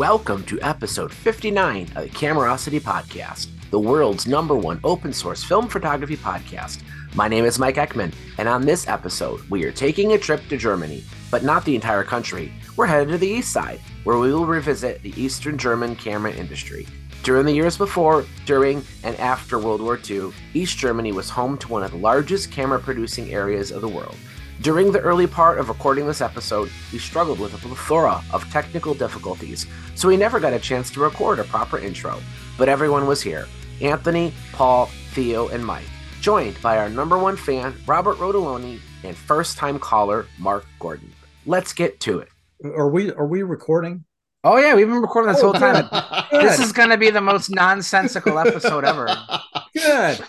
Welcome to episode 59 of the Camerosity Podcast, the world's number one open source film photography podcast. My name is Mike Eckman, and on this episode, we are taking a trip to Germany, but not the entire country. We're headed to the east side, where we will revisit the Eastern German camera industry. During the years before, during, and after World War II, East Germany was home to one of the largest camera producing areas of the world. During the early part of recording this episode, we struggled with a plethora of technical difficulties, so we never got a chance to record a proper intro. But everyone was here Anthony, Paul, Theo, and Mike, joined by our number one fan, Robert Rodoloni, and first time caller, Mark Gordon. Let's get to it. Are we are we recording? Oh, yeah, we've been recording this Oh, whole time. Oh, good. This is going to be the most nonsensical episode ever. Good.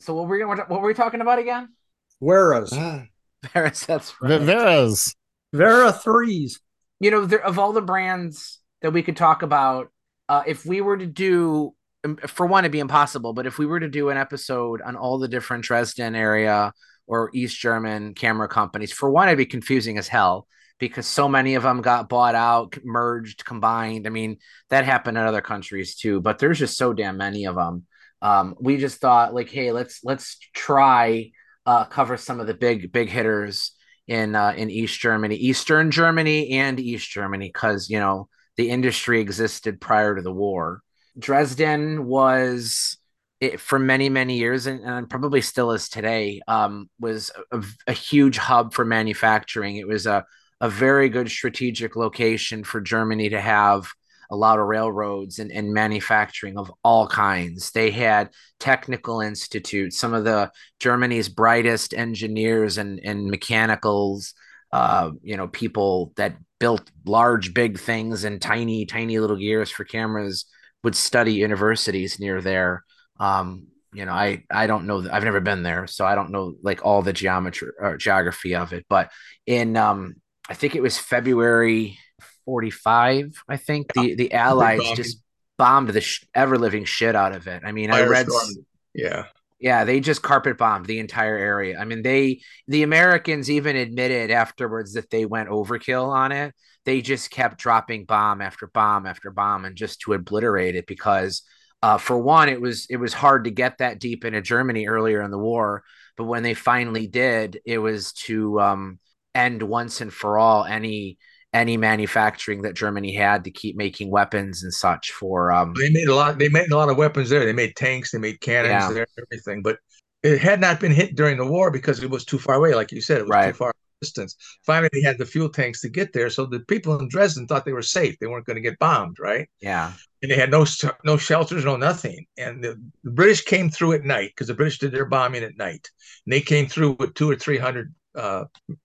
So, what were we, what were we talking about again? Whereas uh, Paris, that's right. Werra's. Werra threes. you know, there, of all the brands that we could talk about, uh, if we were to do, um, for one, it'd be impossible. But if we were to do an episode on all the different Dresden area or East German camera companies, for one, it'd be confusing as hell because so many of them got bought out, merged, combined. I mean, that happened in other countries too. But there's just so damn many of them. Um, we just thought like, hey, let's let's try uh, cover some of the big big hitters in uh, in East Germany, Eastern Germany, and East Germany, because you know the industry existed prior to the war. Dresden was it, for many many years, and, and probably still is today, um, was a, a huge hub for manufacturing. It was a a very good strategic location for Germany to have a lot of railroads and, and manufacturing of all kinds. They had technical institutes, some of the Germany's brightest engineers and, and mechanicals, uh, you know, people that built large, big things and tiny, tiny little gears for cameras would study universities near there. Um, you know, I, I don't know, I've never been there, so I don't know like all the geometry or geography of it, but in, um, I think it was February 45, I think the, the Allies just bombed the sh- ever living shit out of it. I mean, I read, Firestorm. Yeah. yeah, they just carpet bombed the entire area. I mean, they the Americans even admitted afterwards that they went overkill on it. They just kept dropping bomb after bomb after bomb and just to obliterate it because uh, for one, it was it was hard to get that deep into Germany earlier in the war, but when they finally did, it was to um, end once and for all any any manufacturing that Germany had to keep making weapons and such for um, They made a lot. They made a lot of weapons there. They made tanks. They made cannons Yeah. there. Everything, but it had not been hit during the war because it was too far away. Like you said, it was Right. too far distance. Finally, they had the fuel tanks to get there, so the people in Dresden thought they were safe. They weren't going to get bombed, right? yeah And they had no no shelters, no nothing. And the, the British came through at night because the British did their bombing at night. And they came through with two or three hundred uh,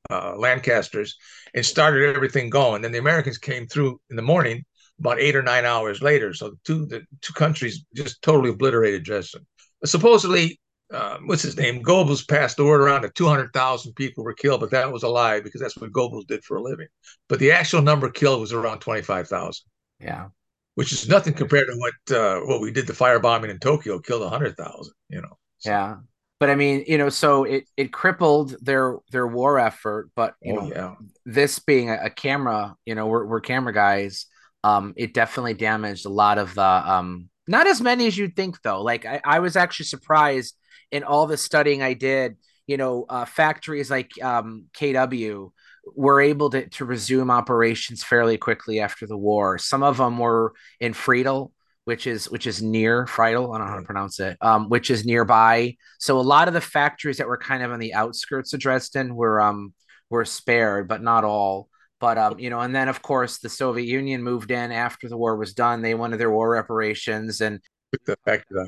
uh, Lancasters and started everything going. Then the Americans came through in the morning, about eight or nine hours later. So the two the two countries just totally obliterated Dresden. Supposedly, uh, what's his name? Goebbels passed the word around that two hundred thousand people were killed, but that was a lie because that's what Goebbels did for a living. But the actual number killed was around twenty five thousand yeah which is nothing compared to what uh, what we did the firebombing in Tokyo killed hundred thousand. You know. So, Yeah. But I mean, you know, so it it crippled their their war effort, but you Oh know, yeah. this being a, a camera, you know, we're we're camera guys, um, it definitely damaged a lot of the um not as many as you'd think though. Like I, I was actually surprised in all the studying I did, you know, uh, factories like um KW were able to, to resume operations fairly quickly after the war. Some of them were in Freital, which is which is near Freital. I don't know how to pronounce it. Um, which is nearby. So a lot of the factories that were kind of on the outskirts of Dresden were um were spared, but not all. But um, you know, and then of course the Soviet Union moved in after the war was done. They wanted their war reparations, and the factory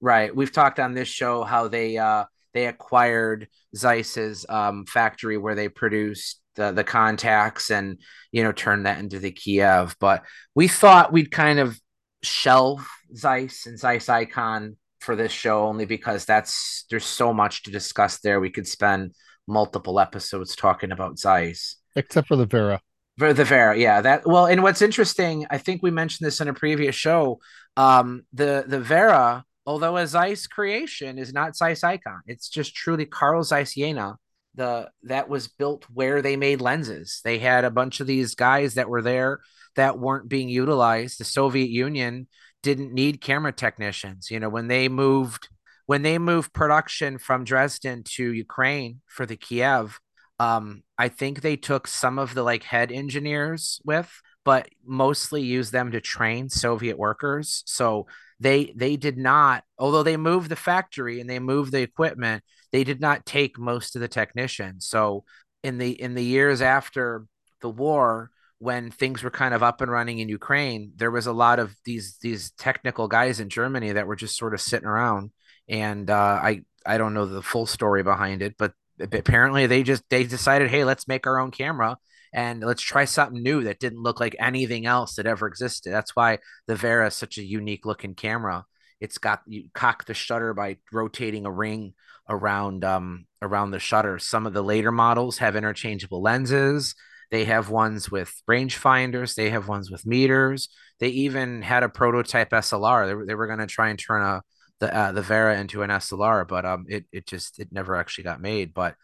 right, we've talked on this show how they uh they acquired Zeiss's um factory where they produced the the Contax and you know turned that into the Kiev. But we thought we'd kind of shelve Zeiss and Zeiss Ikon for this show only because that's there's so much to discuss there. We could spend multiple episodes talking about Zeiss. except for the Werra. For the Werra, yeah. That well, and what's interesting, I think we mentioned this in a previous show. Um, the the Werra, although a Zeiss creation, is not Zeiss Ikon. It's just truly Carl Zeiss Jena the that was built where they made lenses. They had a bunch of these guys that were there that weren't being utilized. The Soviet Union didn't need camera technicians. You know, when they moved when they moved production from Dresden to Ukraine for the Kiev, um, I think they took some of the like head engineers with, but mostly used them to train Soviet workers. So they they did not, although they moved the factory and they moved the equipment, they did not take most of the technicians. So in the in the years after the war, when things were kind of up and running in Ukraine, there was a lot of these these technical guys in Germany that were just sort of sitting around. And uh, I I don't know the full story behind it, but apparently they just they decided, hey, let's make our own camera and let's try something new that didn't look like anything else that ever existed. That's why the Werra is such a unique looking camera. It's got you cock the shutter by rotating a ring around um around the shutter. Some of the later models have interchangeable lenses. They have ones with rangefinders. They have ones with meters. They even had a prototype SLR. They were, they were going to try and turn a the uh, the Werra into an SLR, but um, it it just it never actually got made. But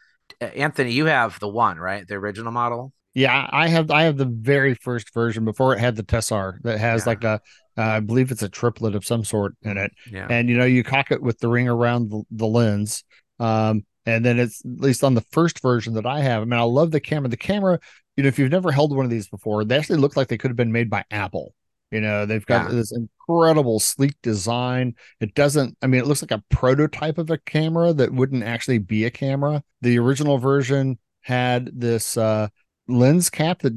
uh, Anthony, you have the one right, the original model. Yeah, I have I have the very first version before it had the Tessar that has yeah. like a uh, I believe it's a triplet of some sort in it. Yeah. And you know, you cock it with the ring around the, the lens. Um, and then it's at least on the first version that I have. I mean, I love the camera. The camera, you know, if you've never held one of these before, they actually look like they could have been made by Apple. You know, they've got yeah. this incredible sleek design. It doesn't, I mean, it looks like a prototype of a camera that wouldn't actually be a camera. The original version had this uh, lens cap that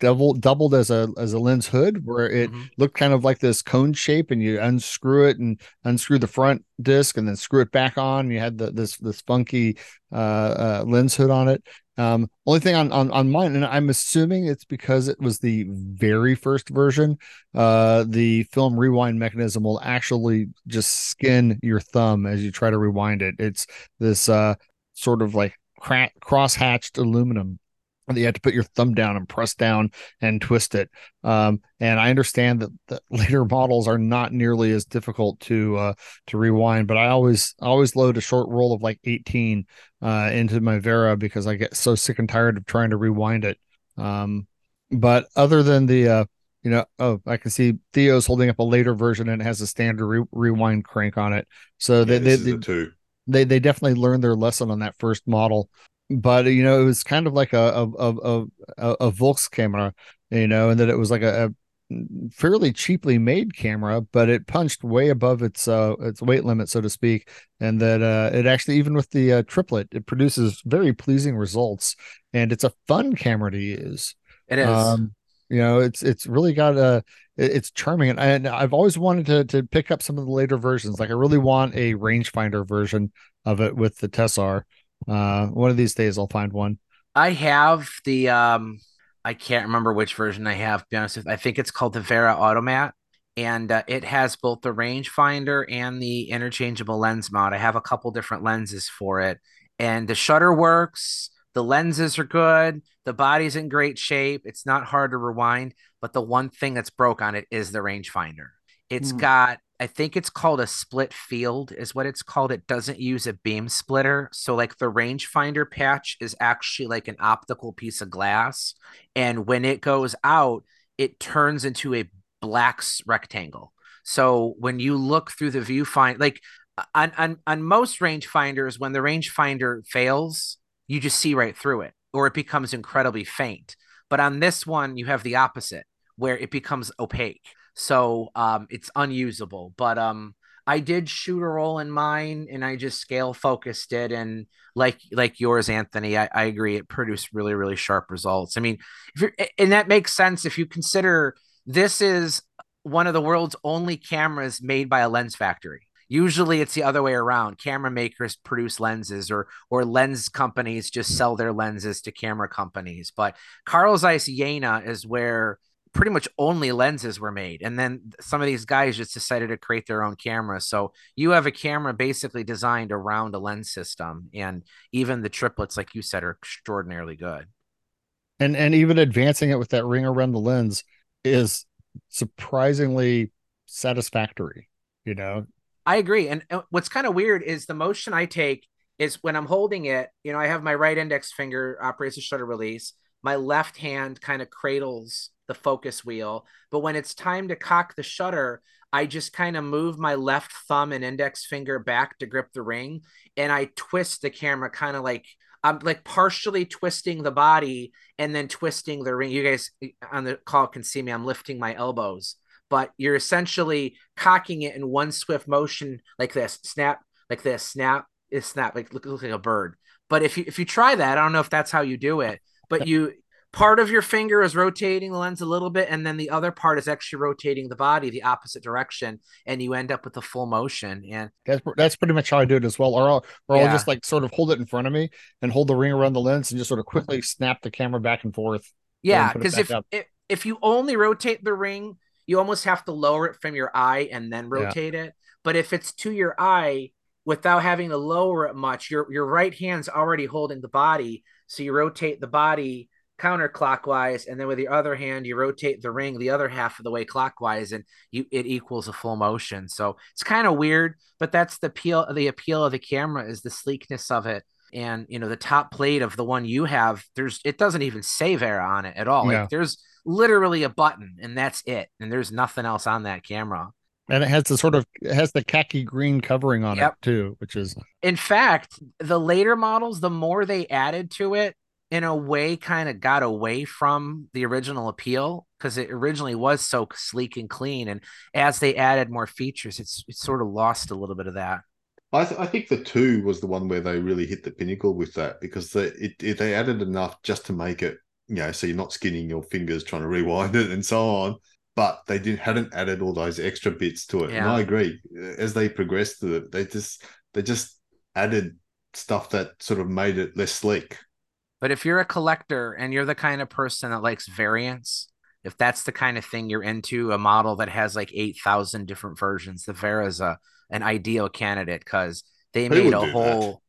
double doubled as a as a lens hood where it mm-hmm. looked kind of like this cone shape and you unscrew it and unscrew the front disc and then screw it back on you had the, this this funky uh, uh, lens hood on it um, only thing on, on on mine and i'm assuming it's because it was the very first version uh, the film rewind mechanism will actually just skin your thumb as you try to rewind it. It's this uh, sort of like cra- cross hatched aluminum you had to put your thumb down and press down and twist it. Um, and I understand that the later models are not nearly as difficult to uh, to rewind, but I always always load a short roll of like 18 uh, into my Werra because I get so sick and tired of trying to rewind it. Um, but other than the uh, you know, oh, I can see Theo's holding up a later version and it has a standard re- rewind crank on it. So yeah, they they, they, they they definitely learned their lesson on that first model but you know it was kind of like a a a, a, a Volks camera, you know, and that it was like a, a, fairly cheaply made camera, but it punched way above its uh its weight limit, so to speak, and that uh it actually even with the uh, triplet, it produces very pleasing results, and it's a fun camera to use. It is. Um, you know, it's it's really got a it's charming, and, and I've always wanted to to pick up some of the later versions. Like I really want a rangefinder version of it with the Tessar. Uh, one of these days I'll find one. I have the um, I can't remember which version I have. To be honest with, I think it's called the Werra Automat, and uh, it has both the rangefinder and the interchangeable lens mount. I have a couple different lenses for it, and the shutter works. The lenses are good. The body's in great shape. It's not hard to rewind, but the one thing that's broke on it is the rangefinder. It's mm. got I think it's called a split field, is what it's called. It doesn't use a beam splitter. So, like the rangefinder patch is actually like an optical piece of glass. And when it goes out, it turns into a black rectangle. So, when you look through the viewfinder, like uh, on, on, on most rangefinders, when the rangefinder fails, you just see right through it or it becomes incredibly faint. But on this one, you have the opposite where it becomes opaque so um, it's unusable. But um, I did shoot a roll in mine, and I just scale focused it, and like like yours, Anthony, I, I agree. It produced really really sharp results. I mean, if you're, and that makes sense if you consider this is one of the world's only cameras made by a lens factory. Usually it's the other way around. Camera makers produce lenses or or lens companies just sell their lenses to camera companies. But Carl Zeiss Jena is where pretty much only lenses were made and then some of these guys just decided to create their own camera so you have a camera basically designed around a lens system and even the triplets like you said are extraordinarily good and and even advancing it with that ring around the lens is surprisingly satisfactory you know i agree and what's kind of weird is the motion i take is when I'm holding it, you know, I have my right index finger operates the shutter release. My left hand kind of cradles the focus wheel. But when it's time to cock the shutter, I just kind of move my left thumb and index finger back to grip the ring and I twist the camera kind of like I'm like partially twisting the body and then twisting the ring. You guys on the call can see me. I'm lifting my elbows, but you're essentially cocking it in one swift motion like this, snap, like this, snap, is snap, like look, look like a bird. But if you if you try that, I don't know if that's how you do it, but you part of your finger is rotating the lens a little bit and then the other part is actually rotating the body the opposite direction and you end up with the full motion. And that's that's pretty much how i do it as well. Or I'll, or yeah. I'll just like sort of hold it in front of me and hold the ring around the lens and just sort of quickly snap the camera back and forth yeah because if, if if you only rotate the ring you almost have to lower it from your eye and then rotate yeah. it. But if it's to your eye without having to lower it much your your right hand's already holding the body. So you rotate the body counterclockwise and then with the other hand you rotate the ring the other half of the way clockwise and you it equals a full motion. So it's kind of weird but that's the appeal the appeal of the camera is the sleekness of it. And you know the top plate of the one you have there's it doesn't even save Werra on it at all. Yeah. like there's literally a button and that's it. And there's nothing else on that camera. And it has the sort of it has the khaki green covering on yep. it too which is in fact the later models the more they added to it in a way kind of got away from the original appeal because it originally was so sleek and clean and as they added more features it's it sort of lost a little bit of that I, th- I think the two was the one where they really hit the pinnacle with that because they it, it, they added enough just to make it you know so you're not skinning your fingers trying to rewind it and so on but they didn't hadn't added all those extra bits to it yeah. and i agree as they progressed they just they just added stuff that sort of made it less sleek but if you're a collector and you're the kind of person that likes variants, if that's the kind of thing you're into, a model that has like 8,000 different versions, the Werra is a, an ideal candidate because they Who made a whole.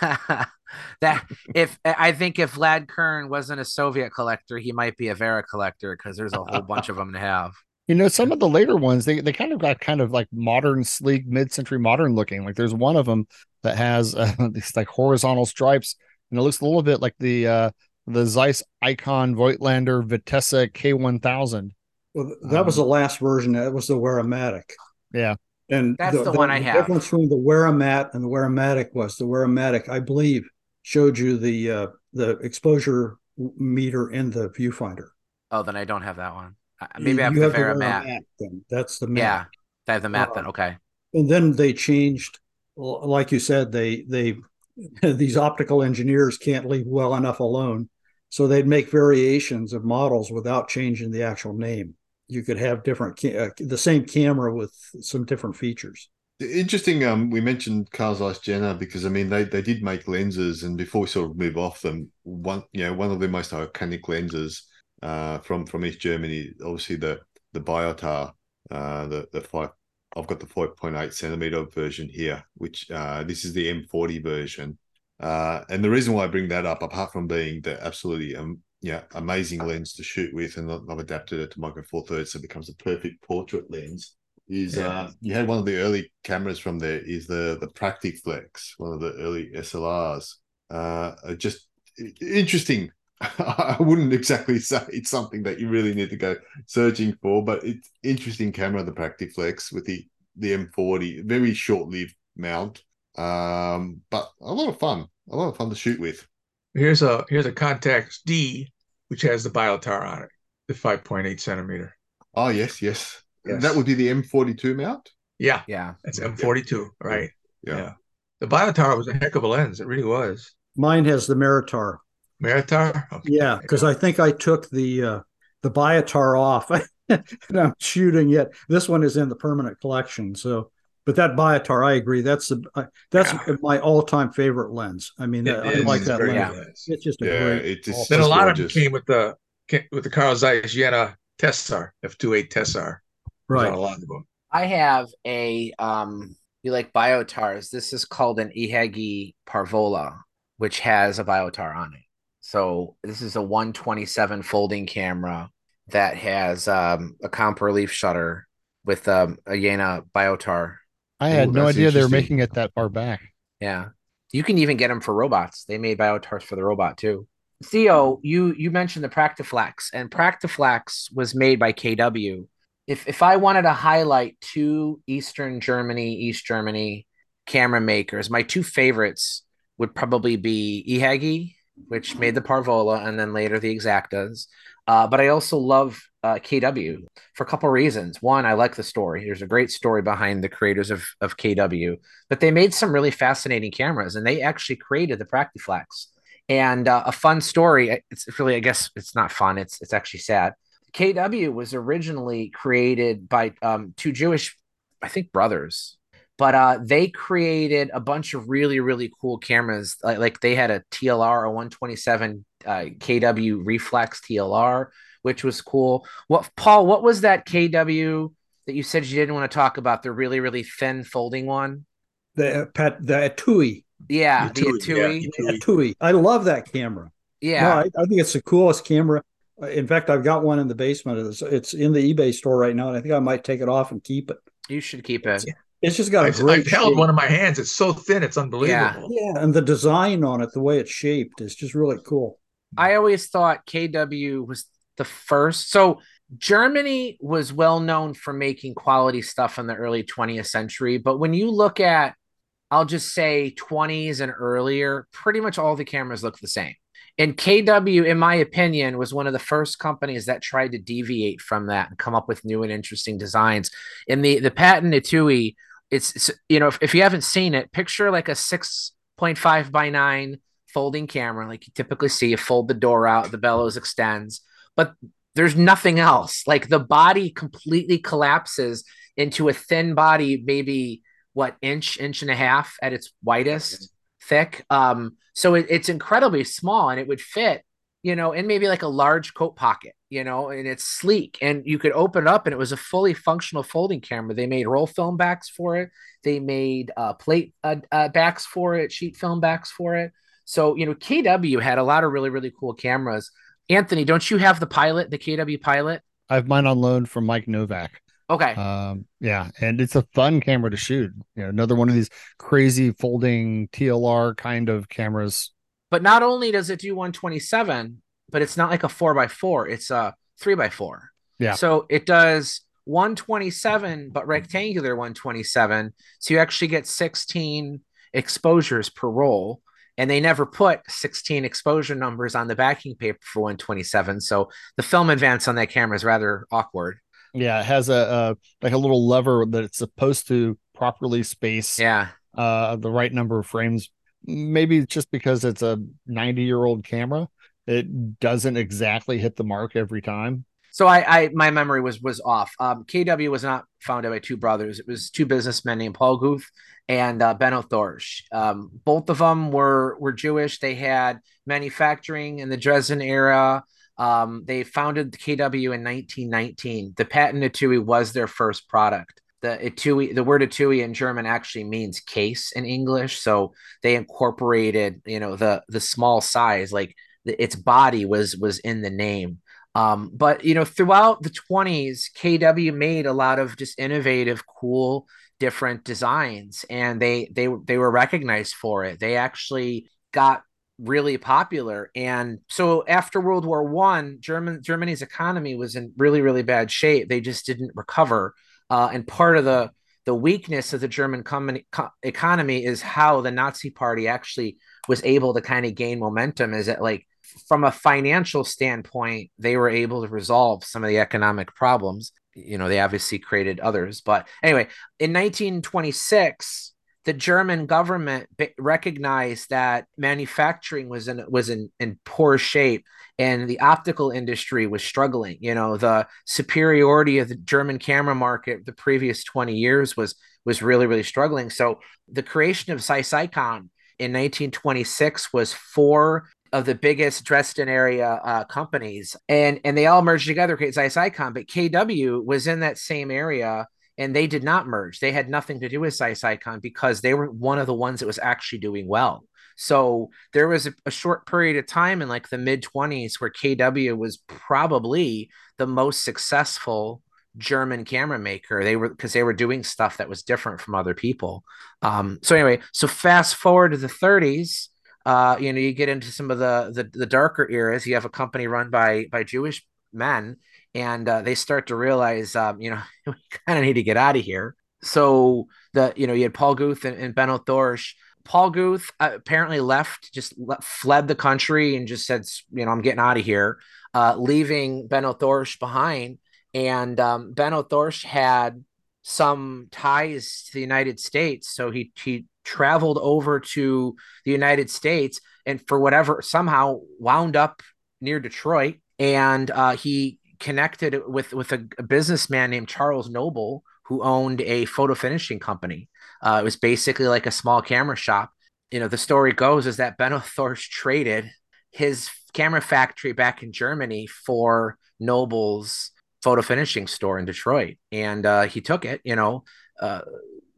That? that if I think if Vlad Kern wasn't a Soviet collector, he might be a Werra collector because there's a whole bunch of them to have. You know, some of the later ones, they, they kind of got kind of like modern, sleek, mid century modern looking. Like there's one of them that has uh, these like horizontal stripes and it looks a little bit like the uh, the Zeiss Ikon Voigtlander Vitessa K1000. Well, that um, was the last version. That was the Werramatic. Yeah. And that's the, the one I the have. The difference between the Werramat and the Werramatic was the Werramatic, I believe, showed you the uh, the exposure meter in the viewfinder. Oh, then I don't have that one. Maybe I have, you the, have Werra the Matte. Matte. Then that's the Matte. Yeah, I have the Matte uh, then. Okay. And then they changed, like you said, they they these optical engineers can't leave well enough alone. So they'd make variations of models without changing the actual name. You could have different, uh, the same camera with some different features. Interesting. Um, we mentioned Carl Zeiss Jena because I mean they, they did make lenses, and before we sort of move off them, one you know one of the most iconic lenses uh, from from East Germany, obviously the the Biotar, uh, the the five I've got the 5.8 centimeter version here, which uh, this is the M40 version. Uh, and the reason why I bring that up, apart from being the absolutely um, yeah amazing lens to shoot with, and I've adapted it to micro four thirds, so it becomes a perfect portrait lens. Is yeah. uh, you had one of the early cameras from there? Is the the Praktiflex, one of the early SLRs? Uh, just interesting I wouldn't exactly say it's something that you really need to go searching for, but it's interesting camera, the Praktiflex with the the M40, very short lived mount, um, but a lot of fun, a lot of fun to shoot with. Here's a here's a Contax D, which has the Biotar on it, the 5.8 centimeter. Oh yes, yes, yes. That would be the M42 mount. Yeah, yeah, it's M42, right? Yeah. yeah. The Biotar was a heck of a lens. It really was. Mine has the Meritar. Meritar? Okay. Yeah, because I think I took the uh, the Biotar off and I'm shooting it. This one is in the permanent collection. So, but that Biotar, I agree. That's the uh, that's yeah. my all time favorite lens. I mean, I like that lens. Nice. It's just a yeah, great. It just, then a lot gorgeous. of them came with the with the Carl Zeiss Jena Tessar F28 Tessar. Right. A lot of them. I have a um. You like biotars? This is called an Ihagee Parvola, which has a biotar on it. So this is a 127 folding camera that has um, a comp relief shutter with um, a Jena Biotar. I had Ooh, no idea they were making it that far back. Yeah. You can even get them for robots. They made biotars for the robot too. Theo, you you mentioned the Praktiflex, and Praktiflex was made by KW. If if I wanted to highlight two Eastern Germany, East Germany camera makers, my two favorites would probably be Ihagee, which made the Parvola, and then later the Exaktas. Uh, but I also love uh, KW for a couple reasons. One, I like the story. There's a great story behind the creators of, of KW, but they made some really fascinating cameras, and they actually created the Praktiflex. And uh, a fun story. It's really, I guess, it's not fun. It's it's actually sad. KW was originally created by um, two Jewish, I think, brothers, but uh, they created a bunch of really really cool cameras. Like, like they had a TLR, a 127 uh, KW reflex TLR, which was cool. What Paul? What was that KW that you said you didn't want to talk about? The really really thin folding one. The Pat the Etui. Yeah, the Etui. Yeah, Etui. I love that camera. Yeah, no, I, I, think it's the coolest camera. In fact, I've got one in the basement. It's, it's in the eBay store right now, and I think I might take it off and keep it. You should keep it. It's just got a I've, great. I've held one in my hands. It's so thin, it's unbelievable. Yeah. yeah, and the design on it, the way it's shaped, is just really cool. I always thought KW was the first. So Germany was well known for making quality stuff in the early 20th century, but when you look at I'll just say 20s and earlier, pretty much all the cameras look the same. And KW, in my opinion, was one of the first companies that tried to deviate from that and come up with new and interesting designs. In the the patent it's, it's you know if, if you haven't seen it, picture like a 6.5 by 9 folding camera, like you typically see. You fold the door out, the bellows extends, but there's nothing else. Like the body completely collapses into a thin body, maybe what inch, inch and a half at its widest, thick. Um, so it, it's incredibly small and it would fit, you know, in maybe like a large coat pocket, you know, and it's sleek and you could open it up and it was a fully functional folding camera. They made roll film backs for it. They made uh, plate uh, uh, backs for it, sheet film backs for it. So, you know, KW had a lot of really, really cool cameras. Anthony, don't you have the pilot, the KW pilot? I have mine on loan from Mike Novak. Okay. Um, yeah, and it's a fun camera to shoot. You know, another one of these crazy folding TLR kind of cameras. But not only does it do 127, but it's not like a four by four; it's a three by four. Yeah. So it does 127, but rectangular 127. So you actually get 16 exposures per roll. And they never put 16 exposure numbers on the backing paper for 127. So the film advance on that camera is rather awkward. Yeah, it has a, a like a little lever that it's supposed to properly space. Yeah, uh, the right number of frames. Maybe just because it's a 90 year old camera, it doesn't exactly hit the mark every time. So I, I my memory was was off. Um, KW was not founded by two brothers. It was two businessmen named Paul Guth and uh, Benno Thorsch. Um, both of them were were Jewish. They had manufacturing in the Dresden era. Um, they founded KW in 1919. The patent Etui was their first product. The Etui, the word Etui in German actually means case in English. So they incorporated, you know, the the small size, like the, its body was was in the name. Um, but you know, throughout the 20s, KW made a lot of just innovative, cool, different designs, and they they they were recognized for it. They actually got really popular and so after world war one german germany's economy was in really really bad shape. They just didn't recover uh, and part of the the weakness of the german economy is how the nazi party actually was able to kind of gain momentum is that like from a financial standpoint they were able to resolve some of the economic problems. You know they obviously created others but anyway in 1926 the German government recognized that manufacturing was in was in, in poor shape and the optical industry was struggling. You know, the superiority of the German camera market the previous 20 years was was really, really struggling. So the creation of Zeiss Ikon in 1926 was four of the biggest Dresden area uh, companies, and and they all merged together to create Zeiss Ikon. But KW was in that same area and they did not merge. They had nothing to do with Zeiss Ikon because they were one of the ones that was actually doing well. So there was a, a short period of time in like the mid 20s where KW was probably the most successful German camera maker. They were because they were doing stuff that was different from other people. Um, so anyway, so fast forward to the 30s, uh, you know, you get into some of the, the the darker eras. You have a company run by by Jewish men, and uh, they start to realize, um, you know, we kind of need to get out of here. So the you know you had Paul Guth and, and Benno. Paul Guth apparently left, just le- fled the country and just said, you know, I'm getting out of here, uh, leaving Benno Thorsch behind and um, Benno had some ties to the United States, so he he traveled over to the United States and for whatever somehow wound up near Detroit, and uh, he connected with with a, a, businessman named Charles Noble who owned a photo finishing company. Uh, it was basically like a small camera shop. You know, the story goes is that Benno Thorsch traded his camera factory back in Germany for Noble's photo finishing store in Detroit, and uh, he took it. You know, uh,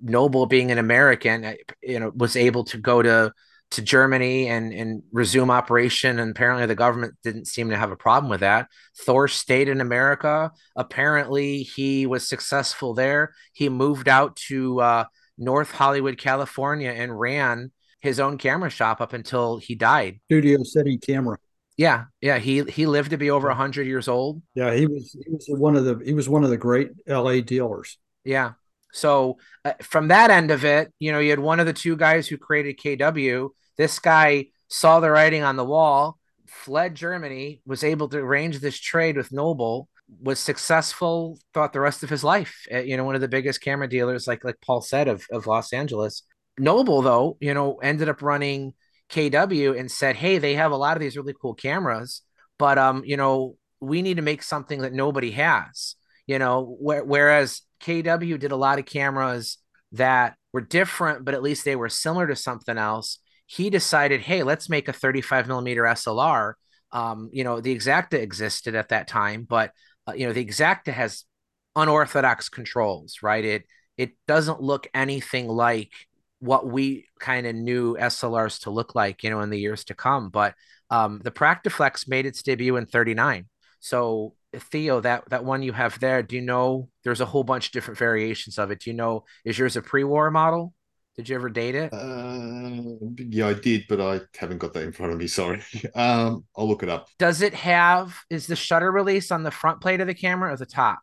Noble being an American, uh, you know, was able to go to to Germany and and resume operation. And apparently, the government didn't seem to have a problem with that. Thorsch stayed in America. Apparently, he was successful there. He moved out to uh, North Hollywood, California, and ran his own camera shop up until he died. Studio City Camera. Yeah, yeah, he he lived to be over hundred years old. Yeah, he was he was one of the he was one of the great L.A. dealers. Yeah. So uh, from that end of it, you know, you had one of the two guys who created KW. This guy saw the writing on the wall, fled Germany, was able to arrange this trade with Noble, was successful throughout the rest of his life. Uh, you know, one of the biggest camera dealers, like like Paul said, of of Los Angeles. Noble, though, you know, ended up running KW and said, "Hey, they have a lot of these really cool cameras, but um, you know, we need to make something that nobody has." You know, wh- whereas KW did a lot of cameras that were different, but at least they were similar to something else. He decided, "Hey, let's make a 35 millimeter SLR." Um, you know, the Exakta existed at that time, but uh, you know, the Exakta has unorthodox controls, right? It it doesn't look anything like what we kind of knew SLRs to look like, you know, in the years to come. But um, the Praktiflex made its debut in 39. So Theo, that that one you have there, do you know there's a whole bunch of different variations of it? Do you know is yours a pre-war model? Did you ever date it? Uh, yeah, I did, but I haven't got that in front of me. Sorry. Um, I'll look it up. Does it have is the shutter release on the front plate of the camera or the top?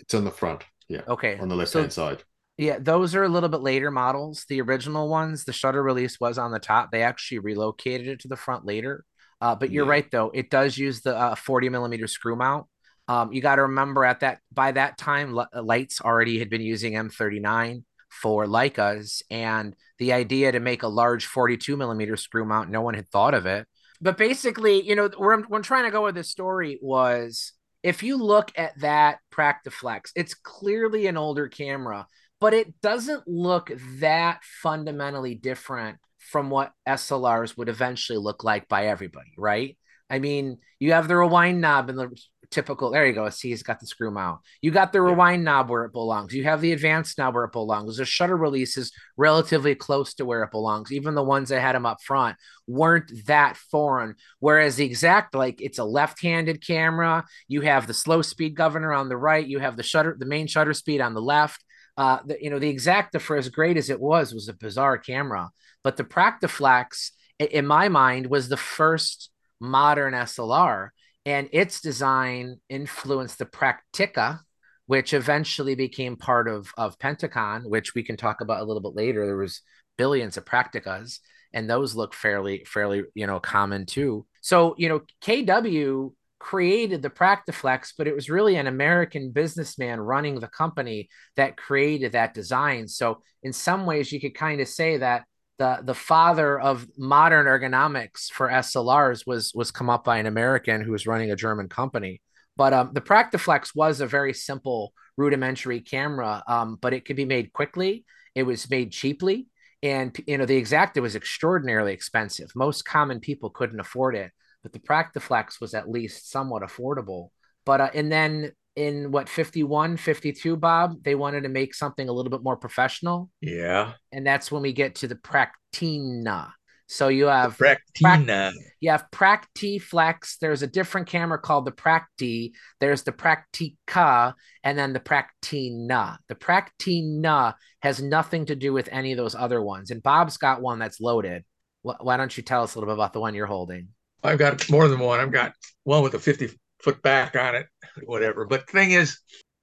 It's on the front. Yeah. Okay. On the left hand so, side. Yeah, those are a little bit later models. The original ones, the shutter release was on the top. They actually relocated it to the front later. Uh, but you're yeah. right though; it does use the uh, 40 millimeter screw mount. Um, you got to remember at that by that time, Leitz already had been using M39 for Leicas, and the idea to make a large 42 millimeter screw mount, no one had thought of it. But basically, you know, where I'm, where I'm trying to go with this story was if you look at that Praktiflex, it's clearly an older camera but it doesn't look that fundamentally different from what SLRs would eventually look like by everybody, right? I mean, you have the rewind knob and the typical. There you go. See, he's got the screw mount. You got the rewind knob where it belongs. You have the advanced knob where it belongs. The shutter release is relatively close to where it belongs. Even the ones that had them up front weren't that foreign. Whereas the exact, like it's a left-handed camera. You have the slow speed governor on the right. You have the shutter, the main shutter speed on the left. Uh, the, you know, the Exakta, for as great as it was, was a bizarre camera. But the Praktiflex, in my mind, was the first modern SLR, and its design influenced the Praktica, which eventually became part of of Pentacon, which we can talk about a little bit later. There was billions of Prakticas, and those look fairly fairly you know common too. So you know, KW created the Praktiflex, but it was really an American businessman running the company that created that design. So in some ways, you could kind of say that the the father of modern ergonomics for SLRs was was come up by an American who was running a German company. But um, the Praktiflex was a very simple, rudimentary camera, um, but it could be made quickly. It was made cheaply, and you know the Exakta was extraordinarily expensive. Most common people couldn't afford it but the Praktiflex was at least somewhat affordable. But uh, and then in what 51 52 bob they wanted to make something a little bit more professional yeah and that's when we get to the Praktina So you have Praktina. you have Praktiflex. There's a different camera called the Prakti. There's the Praktica, and then the Praktina. The Praktina has nothing to do with any of those other ones. And Bob's got one that's loaded. Why don't you tell us a little bit about the one you're holding? I've got more than one. I've got one with a 50 foot back on it, whatever. But thing is,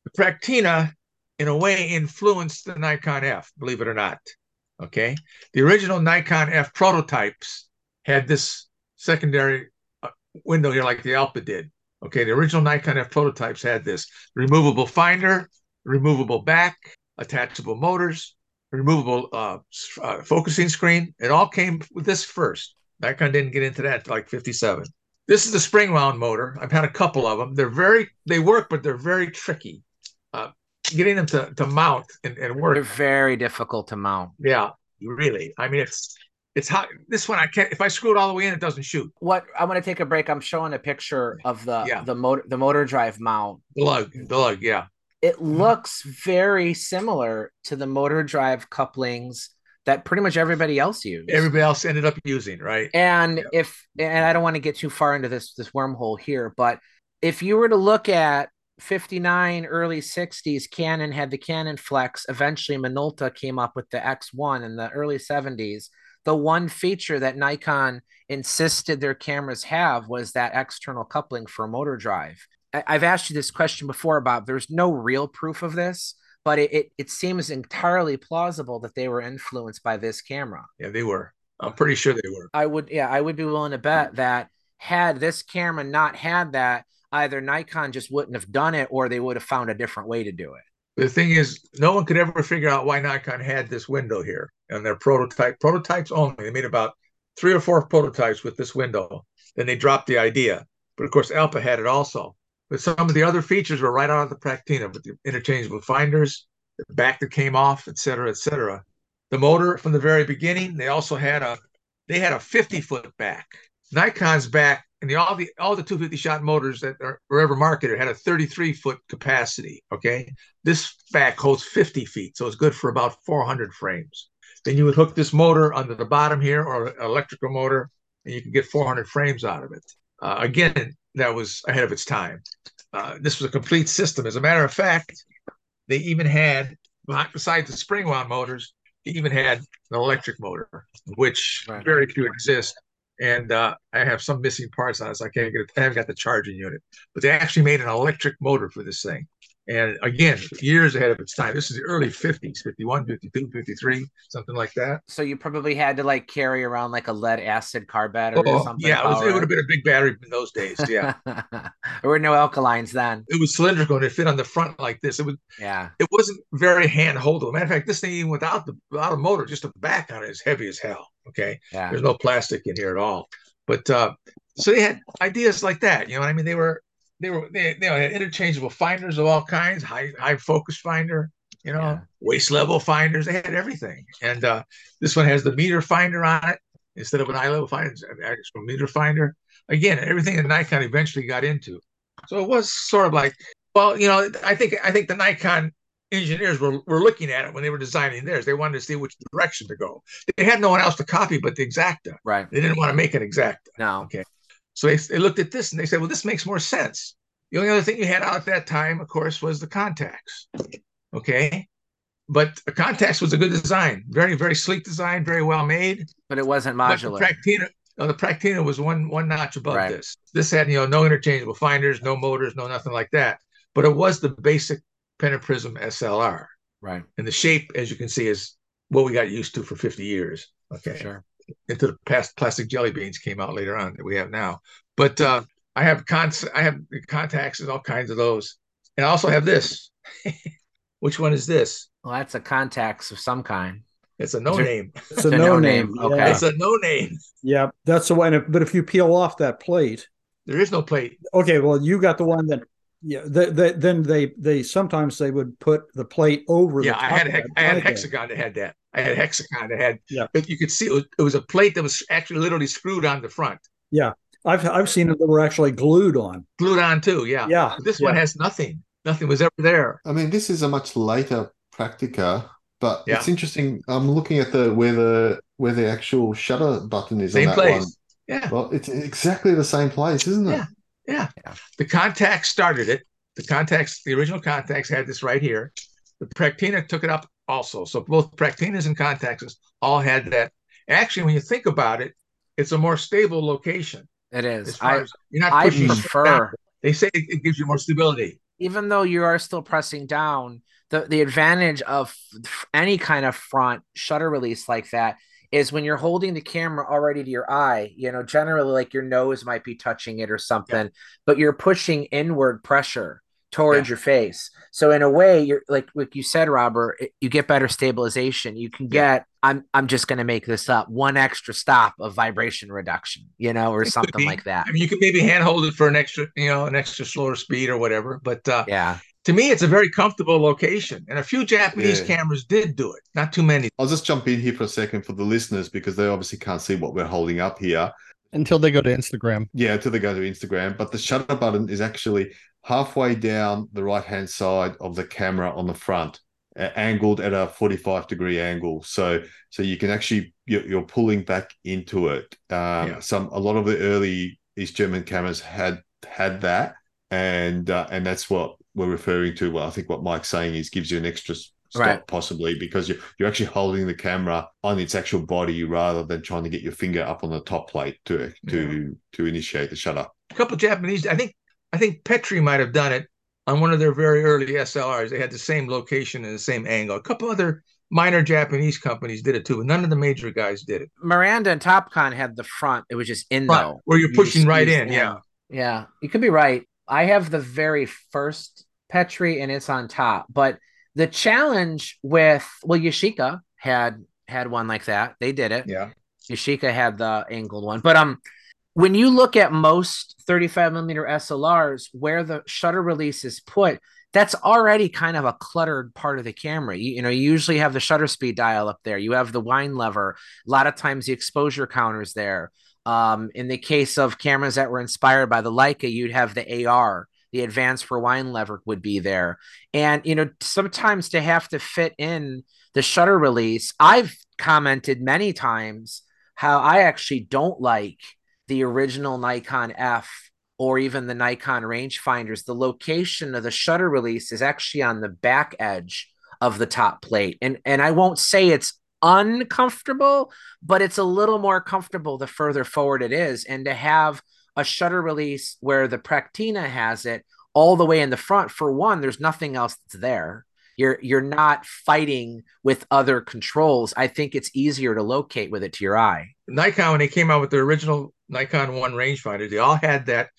the Praktina, in a way, influenced the Nikon F, believe it or not. Okay. The original Nikon F prototypes had this secondary uh, window here, like the Alpa did. Okay. The original Nikon F prototypes had this removable finder, removable back, attachable motors, removable uh, uh, focusing screen. It all came with this first. Nikon didn't get into that like 57. This is the spring wound motor. I've had a couple of them. They're very, they work, but they're very tricky. Uh, getting them to, to mount and, and work. They're very difficult to mount. Yeah, really. I mean, it's it's hot. This one I can't. If I screw it all the way in, it doesn't shoot. What I'm going to take a break. I'm showing a picture of the yeah. the motor the motor drive mount. The lug, the lug, yeah. It looks very similar to the motor drive couplings that pretty much everybody else used. Everybody else ended up using, right? And yeah. if and I don't want to get too far into this this wormhole here, but if you were to look at 59 early 60s canon had the Canonflex eventually minolta came up with the x1 in the early 70s the one feature that nikon insisted their cameras have was that external coupling for motor drive i've asked you this question before about there's no real proof of this but it, it, it seems entirely plausible that they were influenced by this camera yeah they were i'm pretty sure they were i would yeah i would be willing to bet hmm. that had this camera not had that either Nikon just wouldn't have done it or they would have found a different way to do it. The thing is, no one could ever figure out why Nikon had this window here and their prototype prototypes only. They made about three or four prototypes with this window. Then they dropped the idea. But of course, Alpa had it also. But some of the other features were right out of the Praktina with the interchangeable finders, the back that came off, et cetera, et cetera. The motor from the very beginning, they also had a they had a 50 foot back. Nikon's back and the, all the all the 250 shot motors that are, were ever marketed had a 33 foot capacity. Okay, this back holds 50 feet, so it's good for about 400 frames. Then you would hook this motor under the bottom here, or electrical motor, and you can get 400 frames out of it. Uh, again, that was ahead of its time. Uh, this was a complete system. As a matter of fact, they even had, besides the spring wound motors, they even had an electric motor, which right. very few exist and uh, I have some missing parts on it, so I can't get it. I haven't got the charging unit, but they actually made an electric motor for this thing. And again, years ahead of its time. This is the early 50s, 51, 52, 53, something like that. So you probably had to like carry around like a lead acid car battery oh, or something. Yeah, it, was, it, would have been a big battery in those days. Yeah. there were no alkalines then. It was cylindrical and it fit on the front like this. It was yeah. It wasn't very hand holdable. Matter of fact, this thing even without the without a motor, just the back on it is heavy as hell. Okay. Yeah. There's no plastic in here at all. But uh, so they had ideas like that. You know what I mean? They were they were they, they had interchangeable finders of all kinds, high high focus finder, you know, yeah. waist level finders. They had everything. And uh, this one has the meter finder on it instead of an eye level finder, it's an actual meter finder. Again, everything that Nikon eventually got into. So it was sort of like, well, you know, I think I think the Nikon engineers were, were looking at it when they were designing theirs. They wanted to see which direction to go. They had no one else to copy but the Exakta. Right. They didn't want to make an Exakta. No. Okay. So they, they looked at this and they said, well, this makes more sense. The only other thing you had out at that time, of course, was the Contax. Okay. But the Contax was a good design, very, very sleek design, very well made. But it wasn't modular. But the Praktina, no, the Praktina was one one notch above right. this. This had, you know, no interchangeable finders, no motors, no nothing like that. But it was the basic Pentaprism SLR. Right. And the shape, as you can see, is what we got used to for 50 years. Okay. Sure. Into the past plastic jelly beans came out later on that we have now. But uh, I have cons I have Contax and all kinds of those. And I also have this. Which one is this? Well, that's a Contax of some kind. It's a no name. It's a no name. Okay. Yeah. It's a no name. Yeah, that's the one. But if you peel off that plate, there is no plate. Okay, well, you got the one that yeah, the, the, then they they sometimes they would put the plate over. Yeah, I had a, I had a Hexacon that had that. I had a Hexacon that had. Yeah, but you could see it was, it was a plate that was actually literally screwed on the front. Yeah, I've I've seen it that were actually glued on. Glued on too. Yeah. Yeah. But this yeah. one has nothing. Nothing was ever there. I mean, this is a much later Praktica but yeah. it's interesting. I'm looking at the where the where the actual shutter button is same on that place. one. Yeah. Well, it's exactly the same place, isn't it? Yeah. Yeah. yeah. The Contax started it. The Contax, the original Contax had this right here. The Praktina took it up also. So both Praktinas and Contax all had that. Actually, when you think about it, it's a more stable location. It is. I, you're not I prefer. They say it, it gives you more stability. Even though you are still pressing down, the the advantage of any kind of front shutter release like that is when you're holding the camera already to your eye, you know, generally like your nose might be touching it or something, yeah. but you're pushing inward pressure towards yeah. your face. So in a way, you're like like you said, Robert, it, you get better stabilization. You can get I'm I'm just going to make this up one extra stop of vibration reduction, you know, or it something like that. I mean, you could maybe handhold it for an extra, you know, an extra slower speed or whatever. But uh, yeah, to me, it's a very comfortable location, and a few Japanese yeah. cameras did do it. Not too many. I'll just jump in here for a second for the listeners because they obviously can't see what we're holding up here until they go to Instagram. Yeah, until they go to Instagram. But the shutter button is actually halfway down the right hand side of the camera on the front, angled at a 45 degree angle. So so you can actually you're, you're pulling back into it. Um, yeah. Some a lot of the early East German cameras had had that, and uh, and that's what we're referring to. Well, I think what Mike's saying is gives you an extra stop right. possibly because you're you're actually holding the camera on its actual body rather than trying to get your finger up on the top plate to to yeah. to initiate the shutter. A couple Japanese, I think I think Petri might have done it on one of their very early SLRs. They had the same location and the same angle. A couple other minor Japanese companies did it too, but none of the major guys did it. Miranda and Topcon had the front. It was just in though, where you're pushing you right in. in. Yeah, yeah, you could be right. I have the very first Petri, and it's on top. But the challenge with well, Yashica had had one like that. They did it. Yeah, Yashica had the angled one, but um when you look at most 35 millimeter SLRs where the shutter release is put, that's already kind of a cluttered part of the camera. You, you, know, you usually have the shutter speed dial up there. You have the wine lever. A lot of times the exposure counter's there. Um, in the case of cameras that were inspired by the Leica, you'd have the AR, the advanced for wine lever would be there. And, you know, sometimes to have to fit in the shutter release, I've commented many times how I actually don't like – the original Nikon F or even the Nikon rangefinders, the location of the shutter release is actually on the back edge of the top plate. And and I won't say it's uncomfortable, but it's a little more comfortable the further forward it is. And to have a shutter release where the Praktina has it all the way in the front, for one, there's nothing else that's there. You're you're not fighting with other controls. I think it's easier to locate with it to your eye. Nikon, when they came out with the original Nikon One rangefinder, they all had that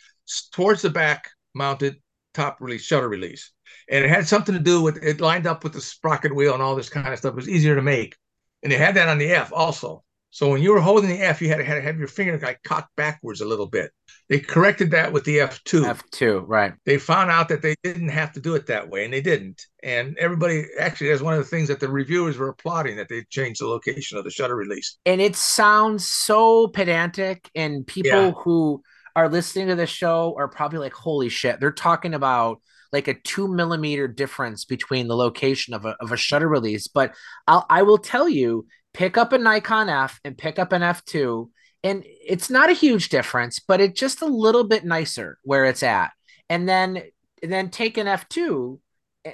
towards the back mounted top release shutter release, and it had something to do with it lined up with the sprocket wheel and all this kind of stuff. It was easier to make, and they had that on the F also. So when you were holding the F, you had to, had to have your finger like cocked backwards a little bit. They corrected that with the F2. F2, right. They found out that they didn't have to do it that way, and they didn't. And everybody actually, that's one of the things that the reviewers were applauding that they changed the location of the shutter release. And it sounds so pedantic, and people yeah. who are listening to the show are probably like, holy shit, they're talking about like a two millimeter difference between the location of a, of a shutter release. But I'll, I will tell you, pick up a Nikon F and pick up an F2 and it's not a huge difference, but it's just a little bit nicer where it's at. And then and then take an F2.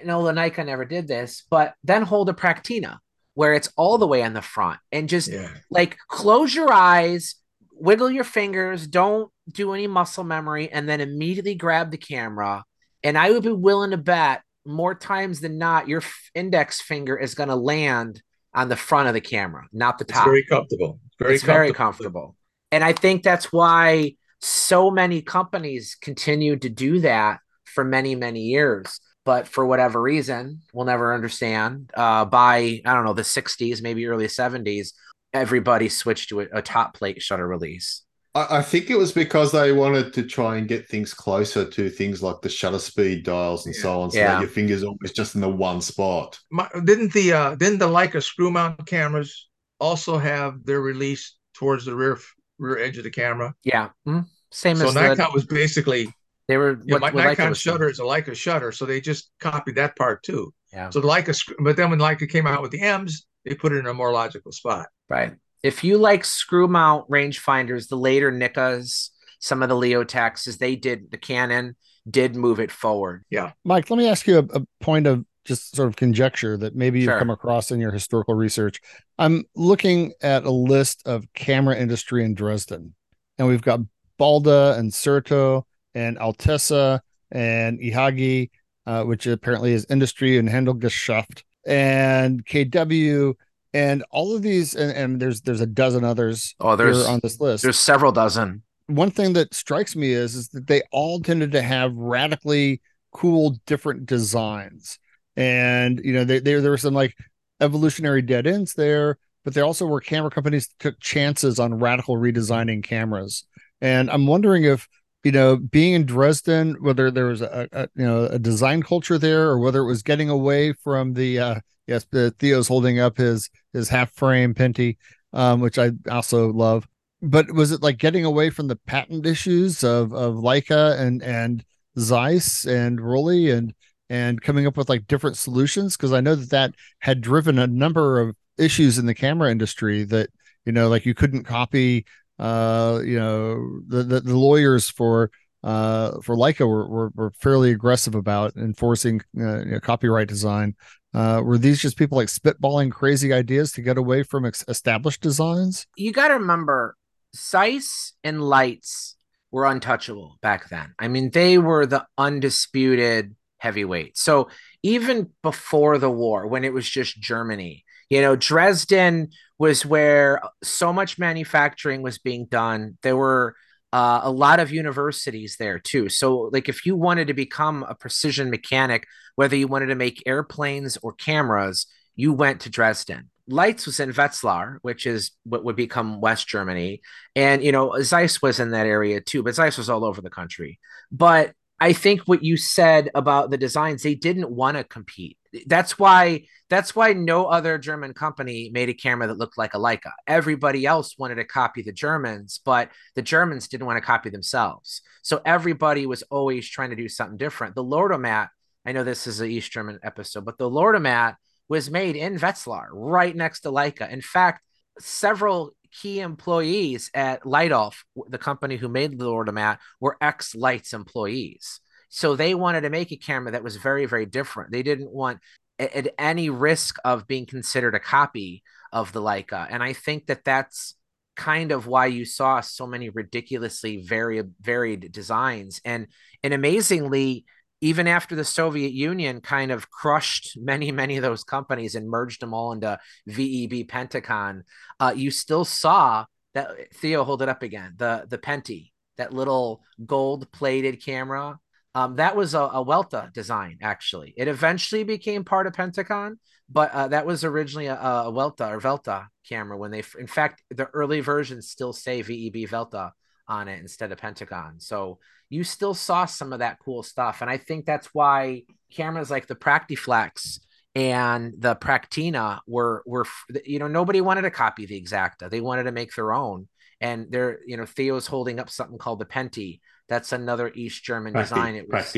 No, the Nikon never did this, but then hold a Praktina where it's all the way on the front and just yeah. like close your eyes, wiggle your fingers, don't do any muscle memory, and then immediately grab the camera. And I would be willing to bet more times than not, your index finger is going to land on the front of the camera, not the top. It's very comfortable. Very it's comfortable. very comfortable. And I think that's why so many companies continue to do that for many, many years. But for whatever reason, we'll never understand. Uh, by, I don't know, the 60s, maybe early 70s, everybody switched to a, a top plate shutter release. I, think it was because they wanted to try and get things closer to things like the shutter speed dials and yeah. so on, so yeah. that your fingers always just in the one spot. My, didn't the uh, didn't the Leica screw mount cameras also have their release towards the rear rear edge of the camera? Yeah, mm-hmm. same so as Nikon the, was basically they were. Yeah, my Nikon shutter is a Leica shutter, so they just copied that part too. Yeah. So the Leica, but then when Leica came out with the M's, they put it in a more logical spot. Right. If you like screw mount rangefinders, the later Niccas, some of the Leotaxes, they did the Canon did move it forward. Yeah. Mike, let me ask you a, a point of just sort of conjecture that maybe you've sure. come across in your historical research. I'm looking at a list of camera industry in Dresden, and we've got Balda and Certo and Altissa and Ihagee, uh, which apparently is industry and Handelsgeschäft, and KW, and all of these, and, and there's there's a dozen others. Oh, there's on this list. There's several dozen. One thing that strikes me is is that they all tended to have radically cool different designs, and you know they, they there were some like evolutionary dead ends there, but there also were camera companies that took chances on radical redesigning cameras. And I'm wondering if you know, being in Dresden, whether there was a, a, you know a design culture there, or whether it was getting away from the uh, yes, the Theo's holding up his his half frame Penty, um, which I also love. But was it like getting away from the patent issues of of Leica and and Zeiss and Rollei and and coming up with like different solutions? Because I know that that had driven a number of issues in the camera industry that you know like you couldn't copy uh, you know, the, the, the lawyers for uh, for Leica were, were, were fairly aggressive about enforcing uh, you know, copyright design. Uh, were these just people like spitballing crazy ideas to get away from ex- established designs? You got to remember, Zeiss and Leitz were untouchable back then. I mean, they were the undisputed heavyweight. So even before the war, when it was just Germany, you know, Dresden was where so much manufacturing was being done. There were uh, a lot of universities there too. So, like, if you wanted to become a precision mechanic, whether you wanted to make airplanes or cameras, you went to Dresden. Leitz was in Wetzlar, which is what would become West Germany. And, you know, Zeiss was in that area too, but Zeiss was all over the country. But I think what you said about the designs, they didn't want to compete. That's why that's why no other German company made a camera that looked like a Leica. Everybody else wanted to copy the Germans, but the Germans didn't want to copy themselves. So everybody was always trying to do something different. The Lordomat, I know this is an East German episode, but the Lordomat was made in Wetzlar, right next to Leica. In fact, several key employees at Leidolf, the company who made the Lordomat, were ex Leitz employees. So they wanted to make a camera that was very, very different. They didn't want at any risk of being considered a copy of the Leica. And I think that that's kind of why you saw so many ridiculously varied varied designs. And and amazingly, even after the Soviet Union kind of crushed many, many of those companies and merged them all into VEB Pentacon, uh, you still saw that Theo hold it up again, the the Penty, that little gold plated camera. Um, that was a, a Welta design, actually. It eventually became part of Pentacon, but uh, that was originally a, a Welta or Velta camera. When they, in fact, the early versions still say VEB Velta on it instead of Pentacon. So you still saw some of that cool stuff. And I think that's why cameras like the Praktiflex and the Praktina were were you know nobody wanted to copy the Exakta. They wanted to make their own. And they're you know Theo's holding up something called the Penty. That's another East German design. It was.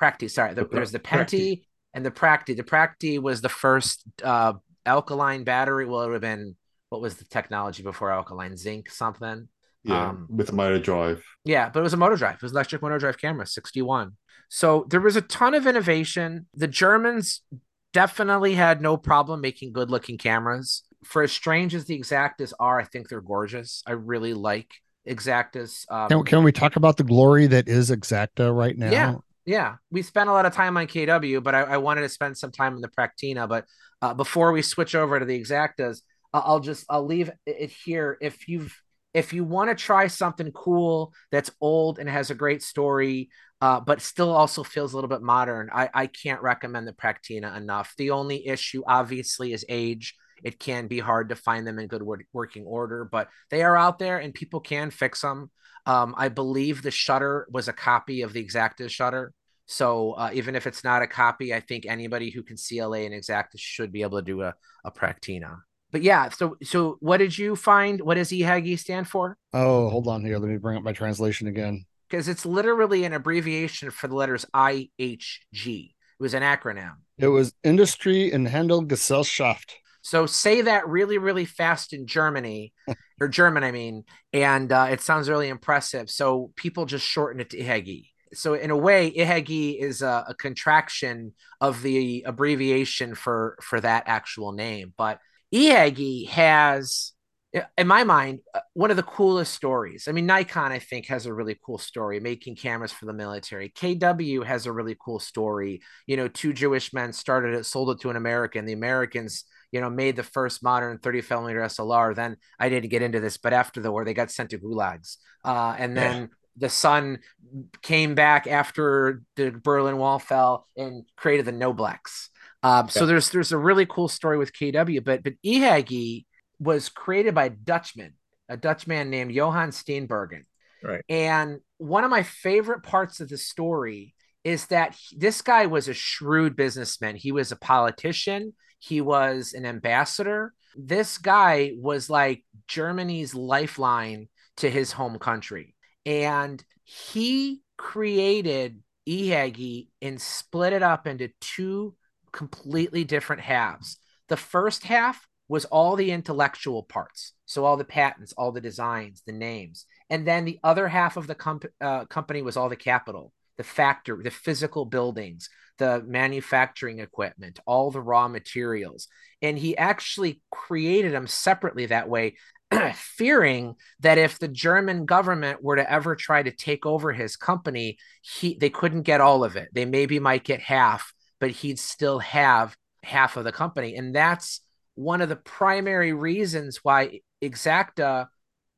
Prakti. Sorry, the, there's the Penty and the Prakti. The Prakti was the first uh, alkaline battery. Well, it would have been what was the technology before alkaline zinc something yeah, um, with a motor drive. Yeah, but it was a motor drive. It was electric motor drive camera, 61. So there was a ton of innovation. The Germans definitely had no problem making good looking cameras. For as strange as the Exaktas are, I think they're gorgeous. I really like Exaktas. Um, can, can we talk about the glory that is Exakta right now? Yeah. Yeah, we spent a lot of time on KW, but I, I wanted to spend some time in the Praktina. But uh, before we switch over to the Exaktas, I'll just I'll leave it here. If you've if you want to try something cool that's old and has a great story, uh, but still also feels a little bit modern, I, I can't recommend the Praktina enough. The only issue, obviously, is age. It can be hard to find them in good working order, but they are out there and people can fix them. Um, I believe the shutter was a copy of the Exakta shutter. So uh, even if it's not a copy, I think anybody who can CLA and Exakta should be able to do a, a Praktina but yeah, so so what did you find? What does Ihagee stand for? Oh, hold on here. Let me bring up my translation again. Because it's literally an abbreviation for the letters IHG. It was an acronym. It was Industry and Handel Gesellschaft. So say that really, really fast in Germany or German, I mean, and uh, it sounds really impressive. So people just shorten it to Ihagee. So in a way, Ihagee is a, a contraction of the abbreviation for for that actual name. But Ihagee has in my mind, uh, one of the coolest stories. I mean, Nikon, I think, has a really cool story making cameras for the military. KW has a really cool story. You know, two Jewish men started it, sold it to an American. The Americans, you know, made the first modern 30 millimeter SLR. Then I didn't get into this, but after the war, they got sent to gulags. Uh, and then yeah. the son came back after the Berlin Wall fell and created the Noblex. Um. So there's there's a really cool story with KW, but but Ihagee was created by a Dutchman, a Dutchman named Johan Steenbergen. Right. And one of my favorite parts of the story is that he, this guy was a shrewd businessman. He was a politician, he was an ambassador. This guy was like Germany's lifeline to his home country. And he created Ihagee and split it up into two completely different halves. The first half was all the intellectual parts. So all the patents, all the designs, the names. And then the other half of the comp- uh, company was all the capital, the factory, the physical buildings, the manufacturing equipment, all the raw materials. And he actually created them separately that way, fearing that if the German government were to ever try to take over his company, he they couldn't get all of it. They maybe might get half, but he'd still have half of the company. And that's one of the primary reasons why Exakta,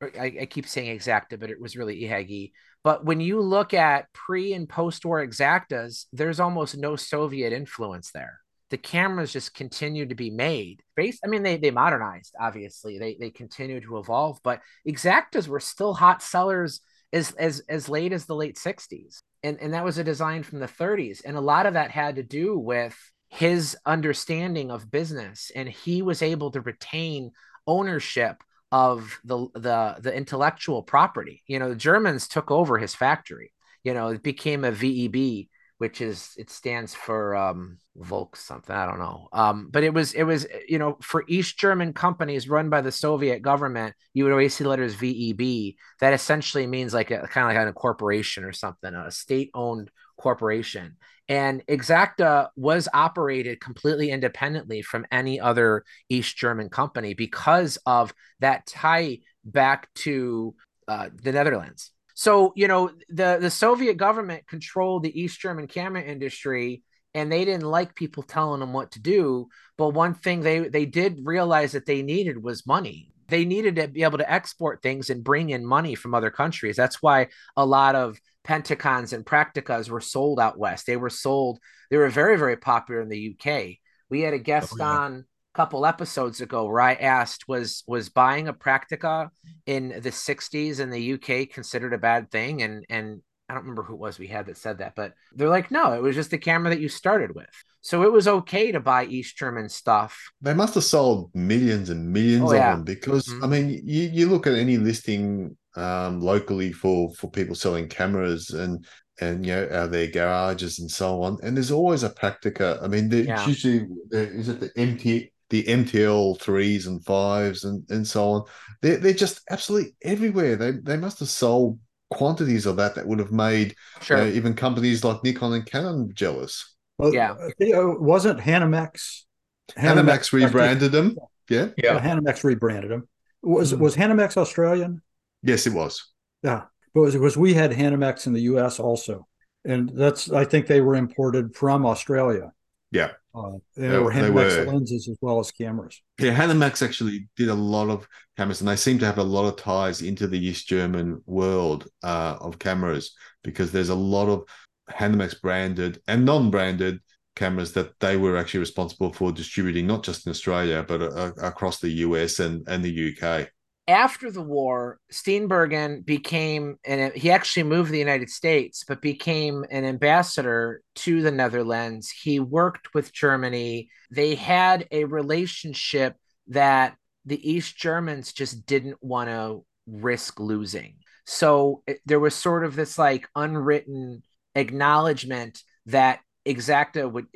I, I, keep saying Exakta, but it was really Ihagee. But when you look at pre and post war exaktas, there's almost no Soviet influence there. The cameras just continue to be made. Based, I mean, they they modernized, obviously. They they continue to evolve, but exaktas were still hot sellers as as as late as the late 60s. And and that was a design from the 30s. And a lot of that had to do with his understanding of business and he was able to retain ownership of the the the intellectual property. You know the germans took over his factory. You know it became a veb which is it stands for um volk something i don't know. Um but it was it was you know for east german companies run by the soviet government you would always see letters veb that essentially means like a kind of like a corporation or something a state owned corporation and Exakta was operated completely independently from any other East German company because of that tie back to uh, the Netherlands. So, you know, the, the Soviet government controlled the East German camera industry and they didn't like people telling them what to do. But one thing they, they did realize that they needed was money. They needed to be able to export things and bring in money from other countries. That's why a lot of Pentacons and Prakticas were sold out west. They were sold, they were very, very popular in the UK. We had a guest oh, yeah. on a couple episodes ago where I asked, was was buying a Praktica in the 60s in the UK considered a bad thing? And and I don't remember who it was we had that said that, but they're like, no, it was just the camera that you started with. So it was okay to buy East German stuff. They must have sold millions and millions oh, yeah. of them because mm-hmm. I mean, you, you look at any listing um, locally for for people selling cameras and and you know out their garages and so on. And there's always a praktica. I mean, yeah. usually is it the MT the MTL threes and fives and and so on. They're they're just absolutely everywhere. They they must have sold quantities of that that would have made sure. you know, even companies like Nikon and Canon jealous. Well, yeah, wasn't Hanimex. Hanimex rebranded them. Yeah, yeah. yeah Hanimex rebranded them. Was mm. was Hanimex Australian? Yes, it was. Yeah, but it was, we had Hanimex in the U.S. also, and that's I think they were imported from Australia. Yeah, uh, they, they, were Hanimex were, lenses as well as cameras. Yeah, Hanimex actually did a lot of cameras, and they seem to have a lot of ties into the East German world uh, of cameras because there's a lot of Hanimex branded and non-branded cameras that they were actually responsible for distributing, not just in Australia but uh, across the US and and the UK after the war, Steenbergen became, and he actually moved to the United States, but became an ambassador to the Netherlands. He worked with Germany. They had a relationship that the East Germans just didn't want to risk losing. So it, there was sort of this like unwritten acknowledgement that Exakta would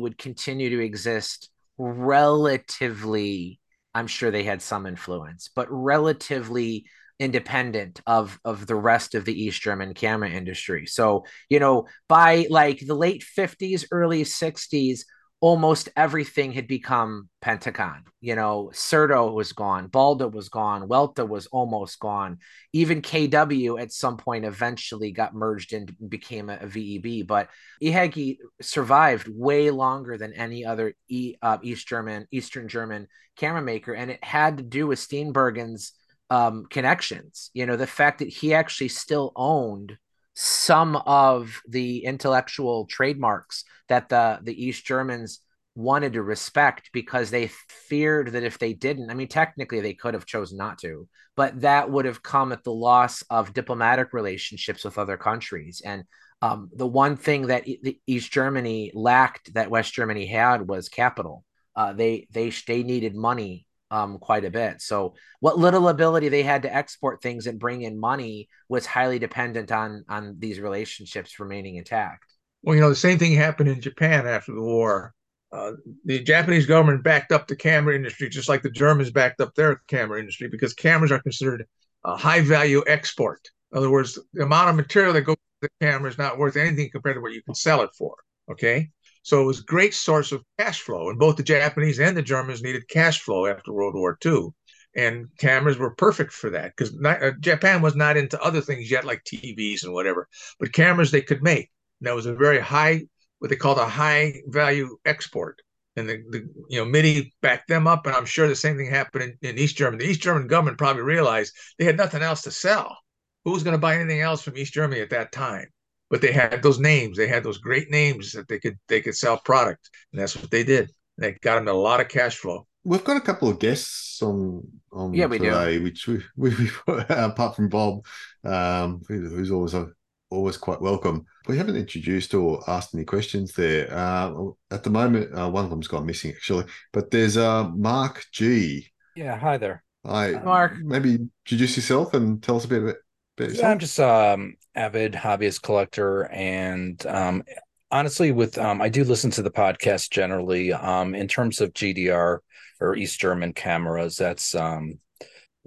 would continue to exist relatively I'm sure they had some influence, but relatively independent of of the rest of the East German camera industry. So, you know, by like the late 50s, early 60s, almost everything had become Pentacon. You know, Certo was gone, Balda was gone, Welta was almost gone. Even KW at some point eventually got merged and became a, a VEB. But Ihagee survived way longer than any other e, uh, East German, Eastern German camera maker, and it had to do with Steenbergen's um, connections. You know, the fact that he actually still owned some of the intellectual trademarks that the the East Germans wanted to respect because they feared that if they didn't, I mean, technically they could have chosen not to, but that would have come at the loss of diplomatic relationships with other countries. And um, the one thing that e- East Germany lacked that West Germany had was capital. Uh, they they they needed money um, quite a bit. So what little ability they had to export things and bring in money was highly dependent on on these relationships remaining intact. Well, you know, the same thing happened in Japan after the war. Uh, the Japanese government backed up the camera industry just like the Germans backed up their camera industry because cameras are considered a high value export. In other words, the amount of material that goes to the camera is not worth anything compared to what you can sell it for. Okay. So it was a great source of cash flow. And both the Japanese and the Germans needed cash flow after World War II. And cameras were perfect for that because uh, Japan was not into other things yet, like TVs and whatever, but cameras they could make. And that was a very high, what they called a high value export. And the, the you know MITI backed them up, and I'm sure the same thing happened in, in East Germany. The East German government probably realized they had nothing else to sell. Who was going to buy anything else from East Germany at that time? But they had those names. They had those great names that they could they could sell product, and that's what they did. They got them a lot of cash flow. We've got a couple of guests on on yeah, we today, do. which we, we, we apart from Bob, um, who's always a, always quite welcome. We haven't introduced or asked any questions there. Uh, at the moment, uh, one of them's gone missing actually, but there's uh, Mark G. Yeah, hi there. Hi, Mark. Maybe introduce yourself and tell us a bit about yeah, I'm just um avid hobbyist collector and um honestly with um I do listen to the podcast generally um in terms of GDR or East German cameras. That's um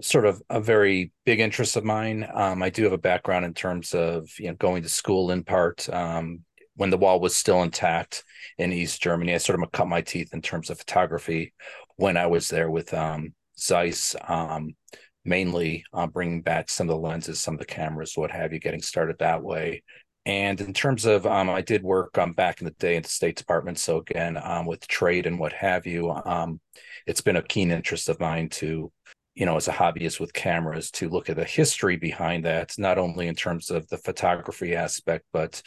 sort of a very big interest of mine. Um I do have a background in terms of you know going to school in part um when the wall was still intact in East Germany. I sort of cut my teeth in terms of photography when I was there with um Zeiss. Um mainly uh, bringing back some of the lenses, some of the cameras, what have you, getting started that way. And in terms of, um, I did work um, back in the day in the State Department. So again, um, with trade and what have you, um, it's been a keen interest of mine to, you know, as a hobbyist with cameras, to look at the history behind that, not only in terms of the photography aspect, but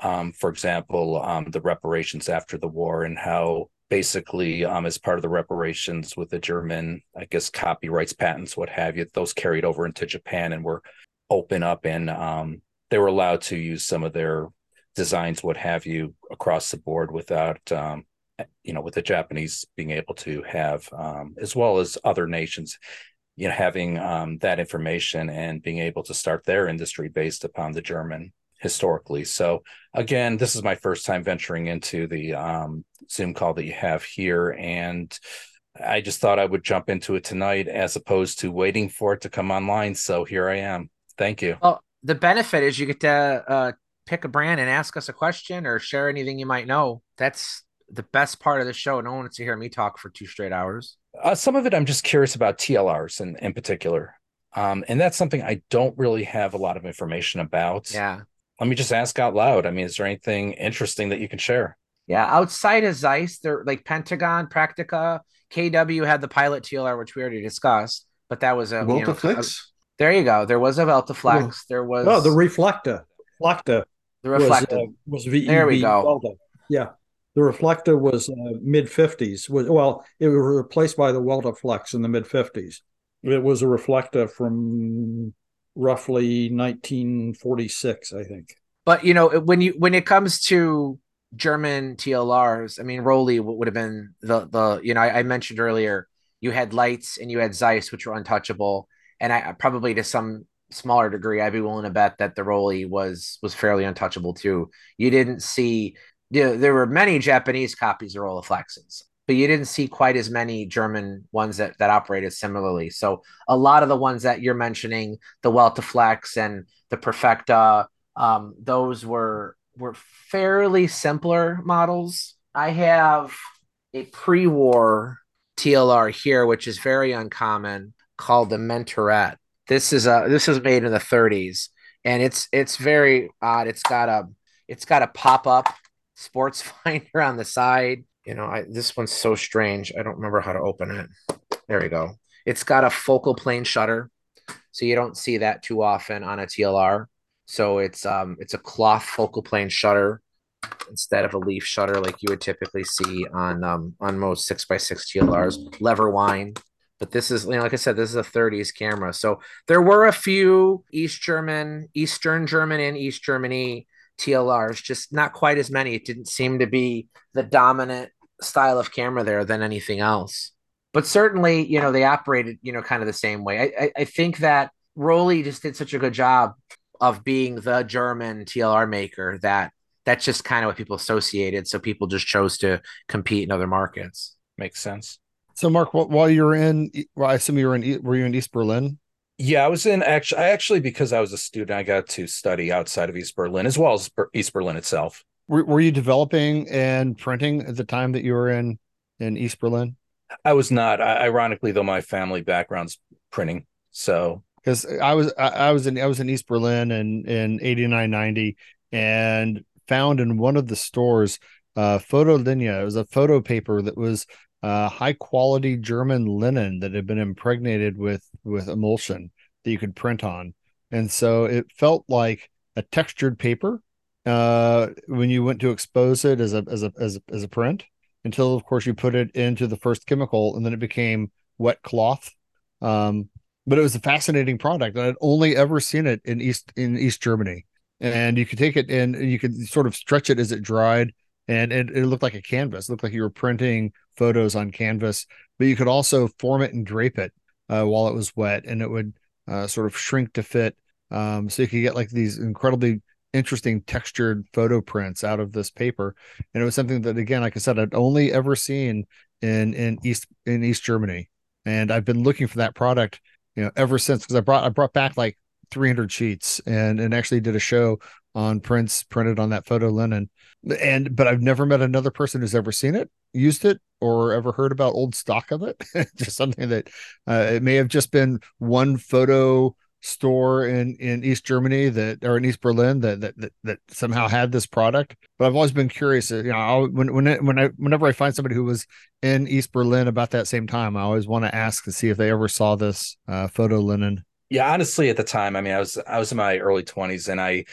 um, for example, um, the reparations after the war and how basically um, as part of the reparations with the German, I guess, copyrights, patents, what have you, those carried over into Japan and were open up and um, they were allowed to use some of their designs, what have you, across the board without, um, you know, with the Japanese being able to have, um, as well as other nations, you know, having um, that information and being able to start their industry based upon the German historically. So again, this is my first time venturing into the um, Zoom call that you have here, and I just thought I would jump into it tonight as opposed to waiting for it to come online. So here I am. Thank you. Well, the benefit is you get to uh, pick a brand and ask us a question or share anything you might know. That's the best part of the show. No one wants to hear me talk for two straight hours. Uh, some of it I'm just curious about TLRs in, in particular. Um, and that's something I don't really have a lot of information about. Yeah let me just ask out loud. I mean, is there anything interesting that you can share? Yeah, outside of Zeiss, they're like Pentacon, Praktica, KW had the Pilot TLR, which we already discussed, but that was a Weltaflex. You know, there you go. There was a Weltaflex. Oh. There was oh the Reflecta. Reflecta. The Reflecta was, uh, was VEB There we go. Yeah. The Reflecta was uh, mid 50s. Was well, it was replaced by the Weltaflex in the mid 50s. It was a Reflecta from roughly 1946, I think. But you know, when you when it comes to German TLRs, I mean, Rollei would have been the the you know I, I, mentioned earlier you had Leitz and you had Zeiss, which were untouchable, and I probably to some smaller degree I'd be willing to bet that the Rollei was was fairly untouchable too. You didn't see you know, there were many Japanese copies of Rolleiflexes. But you didn't see quite as many German ones that, that operated similarly. So a lot of the ones that you're mentioning, the Weltaflex and the Perfecta, um, those were were fairly simpler models. I have a pre-war TLR here, which is very uncommon, called the Mentoret. This is a this was made in the 30s, and it's it's very odd. It's got a it's got a pop up sports finder on the side. You know, I, this one's so strange. I don't remember how to open it. There we go. It's got a focal plane shutter, so you don't see that too often on a TLR. So it's um it's a cloth focal plane shutter instead of a leaf shutter like you would typically see on um on most six by six TLRs. Lever wind, but this is you know like I said, this is a 30s camera. So there were a few East German, Eastern German, and East Germany TLRs, just not quite as many. It didn't seem to be the dominant style of camera there than anything else. But certainly, you know, they operated, you know, kind of the same way. I, I, I think that Rollei just did such a good job of being the German TLR maker that that's just kind of what people associated. So people just chose to compete in other markets. Makes sense. So, Mark, while you were in, well, I assume you were in, were you in East Berlin? Yeah, I was in actually. I actually, because I was a student, I got to study outside of East Berlin as well as East Berlin itself. Were, were you developing and printing at the time that you were in in East Berlin? I was not. I, ironically, though, my family background's printing, so because I was I, I, was in I was in East Berlin in in eighty nine ninety and found in one of the stores uh Fotolinie. It was a photo paper that was uh, high quality German linen that had been impregnated with with emulsion that you could print on, and so it felt like a textured paper uh, when you went to expose it as a as a as a, as a print. Until of course you put it into the first chemical, and then it became wet cloth. Um, but it was a fascinating product. I'd only ever seen it in East in East Germany, and you could take it and you could sort of stretch it as it dried, and it, it looked like a canvas. It looked like you were printing photos on canvas, but you could also form it and drape it uh, while it was wet, and it would uh, sort of shrink to fit. Um, so you could get like these incredibly interesting textured photo prints out of this paper, and it was something that, again, like I said, I'd only ever seen in in East in East Germany, and I've been looking for that product, you know, ever since because I brought I brought back like 300 sheets and and actually did a show on prints printed on that photo linen. And but i've never met another person who's ever seen it used it or ever heard about old stock of it. Just something that uh, it may have just been one photo store in in east germany that or in east berlin that that that, that somehow had this product but i've always been curious you know I'll, when when it, when i whenever i find somebody who was in east berlin about that same time i always want to ask to see if they ever saw this uh, photo linen yeah honestly at the time i mean i was i was in my early 20s and i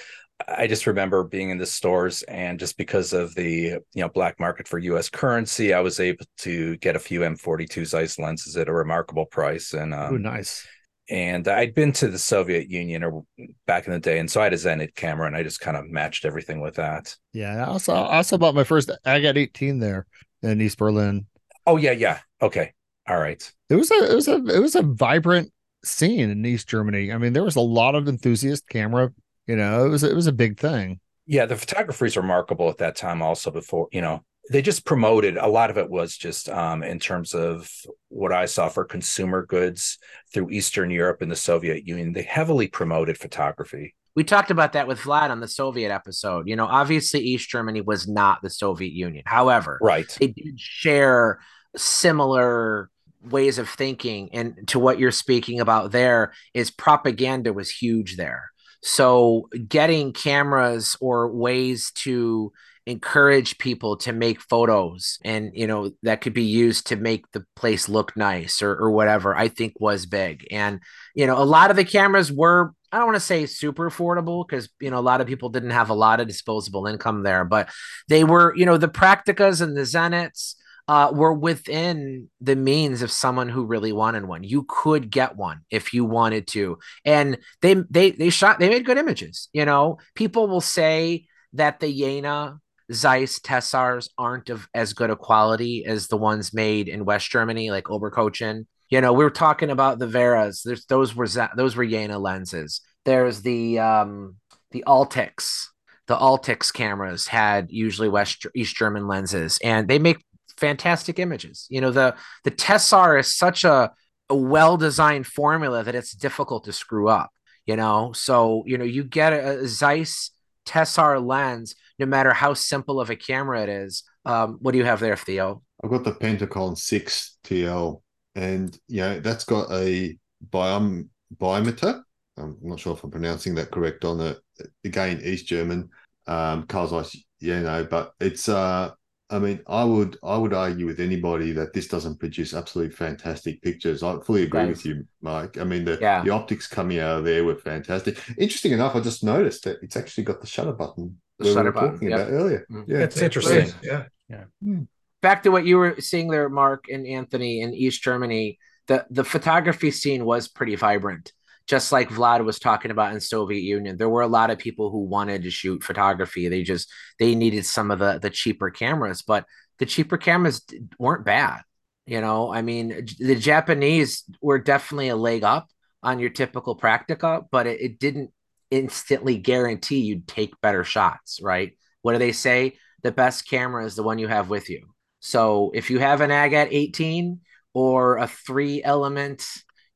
I just remember being in the stores and just because of the you know black market for US currency, I was able to get a few M42 Zeiss lenses at a remarkable price. And um, Ooh, nice. And I'd been to the Soviet Union or back in the day, and so I had a Zenit camera, and I just kind of matched everything with that. Yeah, I also I also bought my first. Agat 18 there in East Berlin. Oh yeah, yeah. Okay, all right. It was a it was a it was a vibrant scene in East Germany. I mean, there was a lot of enthusiast camera you know, it was it was a big thing. Yeah, the photography is remarkable at that time. Also, before you know, they just promoted a lot of it was just um, in terms of what I saw for consumer goods through Eastern Europe and the Soviet Union. They heavily promoted photography. We talked about that with Vlad on the Soviet episode. You know, obviously East Germany was not the Soviet Union. However, right, they did share similar ways of thinking and to what you're speaking about there is propaganda was huge there so getting cameras or ways to encourage people to make photos and you know that could be used to make the place look nice or, or whatever i think was big and you know a lot of the cameras were i don't want to say super affordable because you know a lot of people didn't have a lot of disposable income there but they were you know the prakticas and the zenits uh, were within the means of someone who really wanted one. You could get one if you wanted to, and they they they shot they made good images. You know, people will say that the Jena Zeiss Tessars aren't of as good a quality as the ones made in West Germany, like Oberkochen. You know, we were talking about the Werras. There's those were those were Jena lenses. There's the um the Altix. The Altix cameras had usually West East German lenses, and they make fantastic images. You know, the the Tessar is such a, a well-designed formula that it's difficult to screw up, you know. So, you know, you get a, a Zeiss Tessar lens, no matter how simple of a camera it is. Um, what do you have there, Theo? I've got the Pentacon 6 TL, and you know, that's got a biom Biometar. I'm not sure if I'm pronouncing that correct on it. Again, East German, um, Carl Zeiss, you know, but it's uh I mean, I would I would argue with anybody that this doesn't produce absolutely fantastic pictures. I fully agree with you, Mike. I mean, the yeah. the optics coming out of there were fantastic. Interesting enough, I just noticed that it's actually got the shutter button the shutter we were button, talking yep. about earlier. Mm. Yeah, it's interesting. Yeah, yeah. Hmm. Back to what you were seeing there, Mark and Anthony in East Germany. The the photography scene was pretty vibrant just like Vlad was talking about in Soviet Union, there were a lot of people who wanted to shoot photography. They just they needed some of the the cheaper cameras, but the cheaper cameras weren't bad. You know, I mean, the Japanese were definitely a leg up on your typical Praktica, but it, it didn't instantly guarantee you'd take better shots, right? What do they say? The best camera is the one you have with you. So if you have an Agat 18 or a three element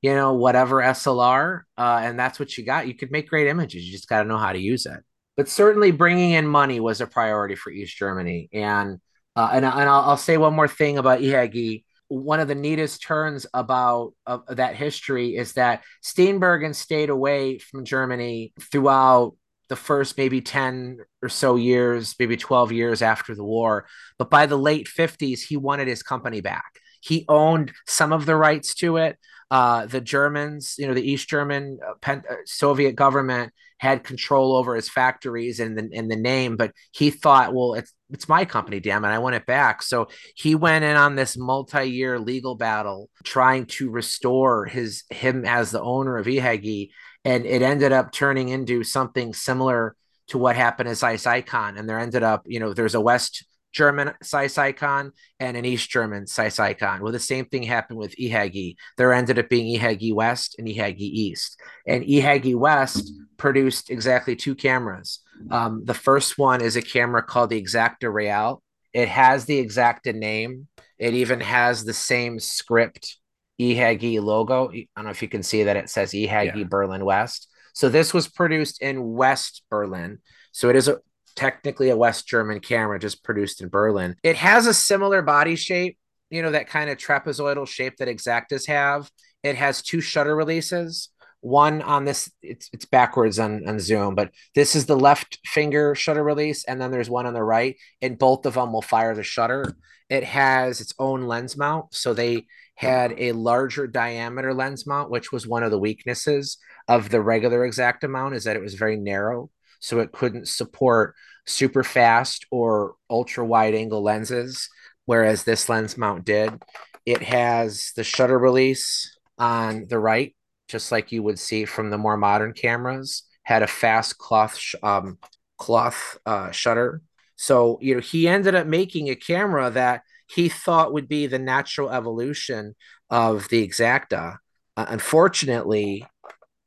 you know, whatever SLR, uh, and that's what you got. You could make great images. You just got to know how to use it. But certainly, bringing in money was a priority for East Germany. And uh, and, and I'll, I'll, say one more thing about IHG. One of the neatest turns about uh, that history is that Steenbergen stayed away from Germany throughout the first maybe 10 or so years, maybe 12 years after the war. But by the late 50s, he wanted his company back. He owned some of the rights to it. Uh, the Germans, you know, the East German uh, Pen- uh, Soviet government had control over his factories and the, and the name, but he thought, well, it's it's my company, damn it, I want it back. So he went in on this multi-year legal battle trying to restore his him as the owner of IHG, and it ended up turning into something similar to what happened as Zeiss Ikon. And there ended up, you know, there's a West German Ikon and an East German Ikon. Well, the same thing happened with IHG. There ended up being IHG West and IHG East. And IHG West produced exactly two cameras. Um, the first one is a camera called the Exakta Real. It has the Exakta name. It even has the same script IHG logo. I don't know if you can see that it says IHG yeah. Berlin West. So this was produced in West Berlin. So it is a technically a West German camera just produced in Berlin. It has a similar body shape, you know, that kind of trapezoidal shape that Exaktas have. It has two shutter releases. One on this, it's it's backwards on, on zoom, but this is the left finger shutter release, and then there's one on the right, and both of them will fire the shutter. It has its own lens mount, so they had a larger diameter lens mount, which was one of the weaknesses of the regular Exakta mount, is that it was very narrow so it couldn't support super fast or ultra wide angle lenses, whereas this lens mount did. It has the shutter release on the right, just like you would see from the more modern cameras. Had a fast cloth sh- um, cloth uh, shutter. So you know he ended up making a camera that he thought would be the natural evolution of the Exakta. Uh, unfortunately,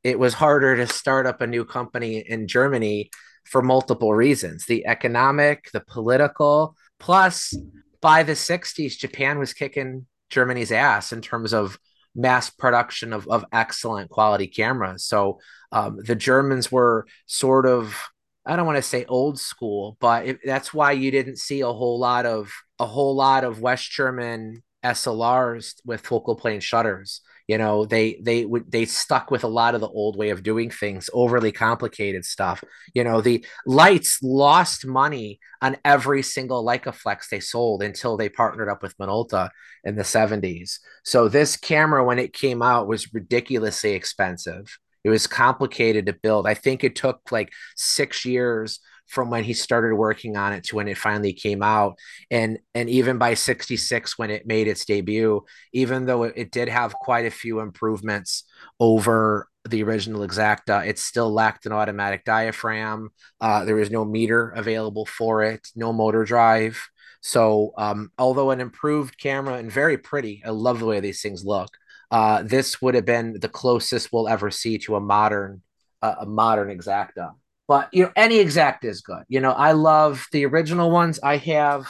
it was harder to start up a new company in Germany for multiple reasons the economic, the political, plus by the 60s, Japan was kicking Germany's ass in terms of mass production of, of excellent quality cameras. So um, the Germans were sort of, I don't want to say old school, but it, that's why you didn't see a whole lot of a whole lot of West German SLRs with focal plane shutters you know they they would they stuck with a lot of the old way of doing things overly complicated stuff. You know the Leitz lost money on every single leicaflex they sold until they partnered up with minolta in the 70s so this camera when it came out was ridiculously expensive. It was complicated to build. I think it took like six years from when he started working on it to when it finally came out. And and even by 66 when it made its debut even though it, did have quite a few improvements over the original exakta it still lacked an automatic diaphragm. Uh, there was no meter available for it no motor drive. So um, although an improved camera and very pretty i love the way these things look. Uh, this would have been the closest we'll ever see to a modern uh, a modern Exakta but you know any exact is good you know i love the original ones i have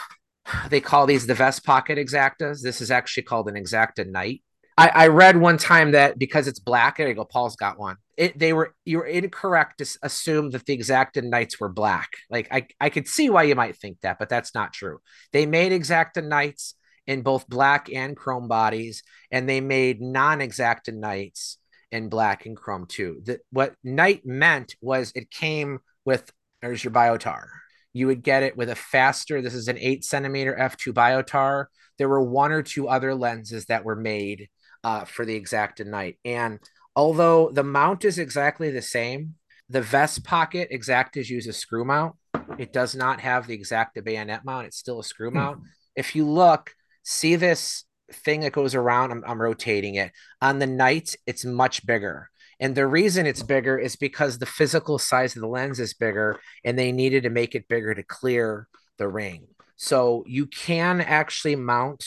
they call these the vest pocket exaktas. This is actually called an exakta night. I, I read one time that because it's black, there you go. Paul's got one. It, they were you were incorrect to assume that the exakta nights were black. Like I, I could see why you might think that, but that's not true. They made exakta nights in both black and chrome bodies, and they made non-exakta nights in black and chrome too. That what night meant was it came with there's your biotar. You would get it with a faster. This is an eight centimeter f2 biotar. There were one or two other lenses that were made uh, for the exakta night, and although the mount is exactly the same, the vest pocket exaktas use a screw mount. It does not have the exakta bayonet mount. It's still a screw hmm. mount. If you look, see this thing that goes around, I'm, I'm rotating it. On the night, it's much bigger. And the reason it's bigger is because the physical size of the lens is bigger and they needed to make it bigger to clear the ring. So you can actually mount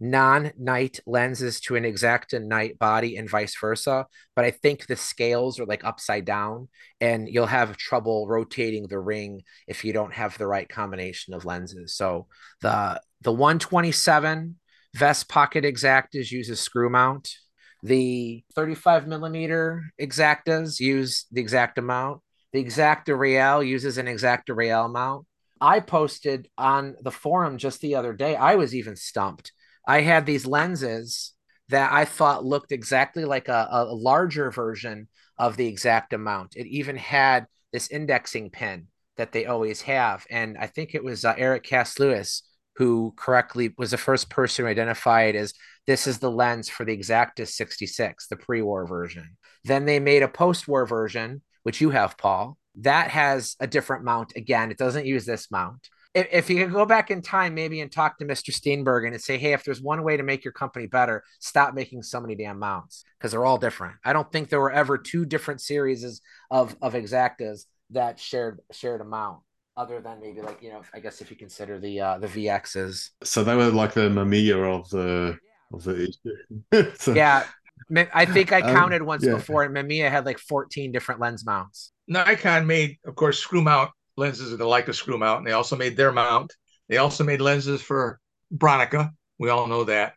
non-night lenses to an exakta night body and vice versa but i think the scales are like upside down and you'll have trouble rotating the ring if you don't have the right combination of lenses so the the 127 vest pocket exaktas uses screw mount the 35 millimeter exaktas use the exakta mount the exakta real uses an exakta real mount i posted on the forum just the other day i was even stumped I had these lenses that I thought looked exactly like a, a larger version of the exakta mount. It even had this indexing pin that they always have. And I think it was uh, Eric Cass Lewis who correctly was the first person who identified as this is the lens for the Exakta 66, the pre war version. Then they made a post war version, which you have, Paul. That has a different mount. Again, it doesn't use this mount if, if you could go back in time maybe and talk to Mr. Steenbergen and say, hey, if there's one way to make your company better, stop making so many damn mounts because they're all different. I don't think there were ever two different series of of exaktas that shared shared a mount other than maybe like you know I guess if you consider the uh the VXs. So they were like the Mamiya of the of the so, yeah. I think I um, counted um, once yeah. before, and Mamiya had like 14 different lens mounts. Nikon made, of course, screw mount lenses of the Leica screw mount, and they also made their mount. They also made lenses for Bronica. We all know that.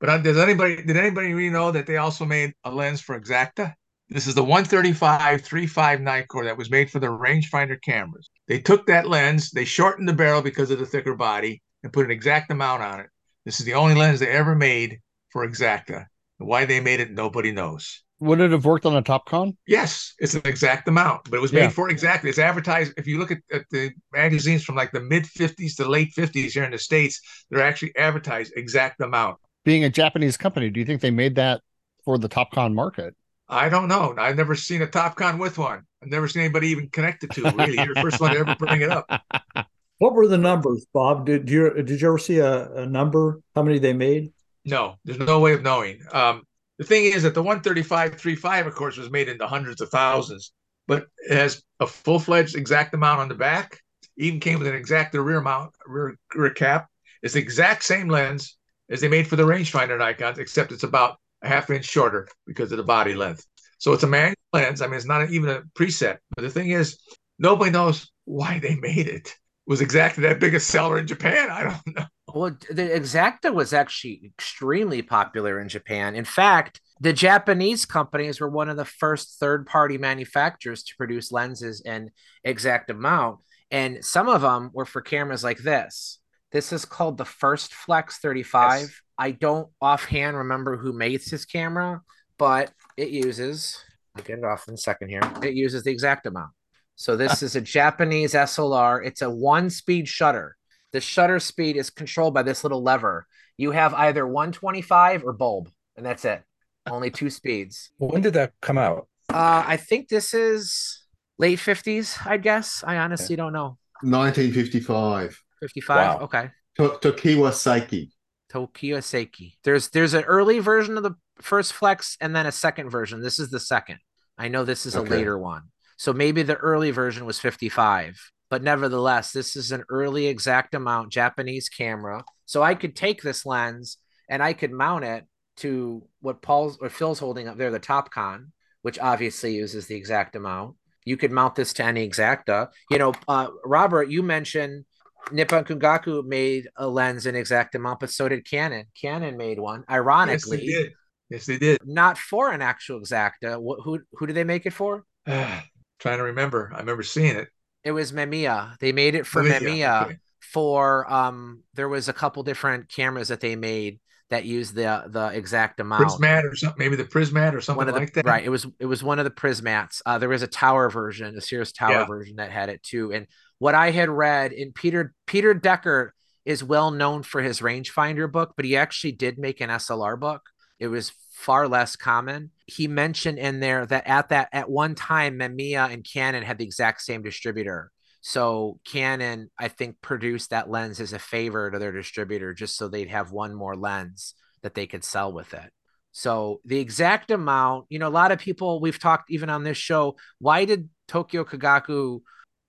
But uh, does anybody did anybody really know that they also made a lens for Exakta? This is the 135 35 Nikkor that was made for the rangefinder cameras. They took that lens, they shortened the barrel because of the thicker body, and put an Exakta mount on it. This is the only lens they ever made for Exakta. Why they made it, nobody knows. Would it have worked on a Topcon? Yes, it's an Exakta mount, but it was made yeah. for exactly. It's advertised. If you look at, at the magazines from like the mid 50s to late 50s here in the States, they're actually advertised Exakta mount. Being a Japanese company, do you think they made that for the Topcon market? I don't know. I've never seen a Topcon with one. I've never seen anybody even connected to it. Really, you're the first one to ever bring it up. What were the numbers, Bob? Did you did you ever see a, a number? How many they made? No, there's no way of knowing. Um, the thing is that the 135.35, of course, was made into hundreds of thousands, but it has a full fledged Exakta mount on the back. Even came with an Exakta rear mount, rear, rear cap. It's the exact same lens as they made for the rangefinder Nikons, except it's about a half inch shorter because of the body length. So it's a manual lens. I mean, it's not even a preset. But the thing is, nobody knows why they made it. it was exactly that biggest seller in Japan? I don't know. Well, the Exakta was actually extremely popular in Japan. In fact, the Japanese companies were one of the first third party manufacturers to produce lenses in Exakta mount. And some of them were for cameras like this. This is called the Firstflex 35. Yes. I don't offhand remember who made this camera, but it uses, I'll get it off in a second here. It uses the Exakta mount. So this is a Japanese SLR. It's a one speed shutter. The shutter speed is controlled by this little lever. You have either 125 or bulb, and that's it. Only two speeds. When did that come out? Uh, I think this is late 50s, I guess. I honestly don't know. 1955. 55? Wow. Okay. To- Tokiwa Seiki. Tokiwa Seiki. There's there's an early version of the Firstflex and then a second version. This is the second. I know this is okay. a later one. So maybe the early version was 55 but nevertheless, this is an early Exakta mount Japanese camera. So I could take this lens and I could mount it to what Paul's or Phil's holding up there, the Topcon, which obviously uses the Exakta mount. You could mount this to any exakta. You know, uh, Robert, you mentioned Nippon Kogaku made a lens in Exakta mount, but so did Canon. Canon made one. Ironically, yes, they did. Yes, they did. Not for an actual exakta. Who who did they make it for? Trying to remember. I remember seeing it. It was Mamiya. They made it for Mamiya. Okay. For um, there was a couple different cameras that they made that used the the Exakta mount. Prismat or something, maybe the Prismat or something the, like that. Right. It was it was one of the Prismats. Uh, there was a tower version, a Sears tower yeah. version that had it too. And what I had read in Peter Peter Dechert is well known for his rangefinder book, but he actually did make an SLR book. It was far less common. He mentioned in there that at that at one time, Mamiya and Canon had the exact same distributor. So Canon, I think, produced that lens as a favor to their distributor, just so they'd have one more lens that they could sell with it. So the Exakta mount, you know, a lot of people we've talked even on this show. Why did Tokyo Kagaku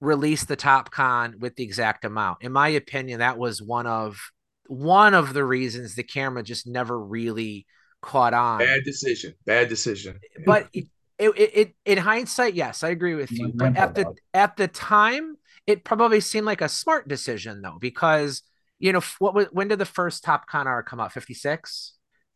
release the Topcon with the Exakta mount? In my opinion, that was one of one of the reasons the camera just never really caught on. Bad decision. Bad decision. But it, it, it, in hindsight, yes, I agree with you. But at the at the time, it probably seemed like a smart decision though, because you know what was when did the first Topcon R come out? Fifty six,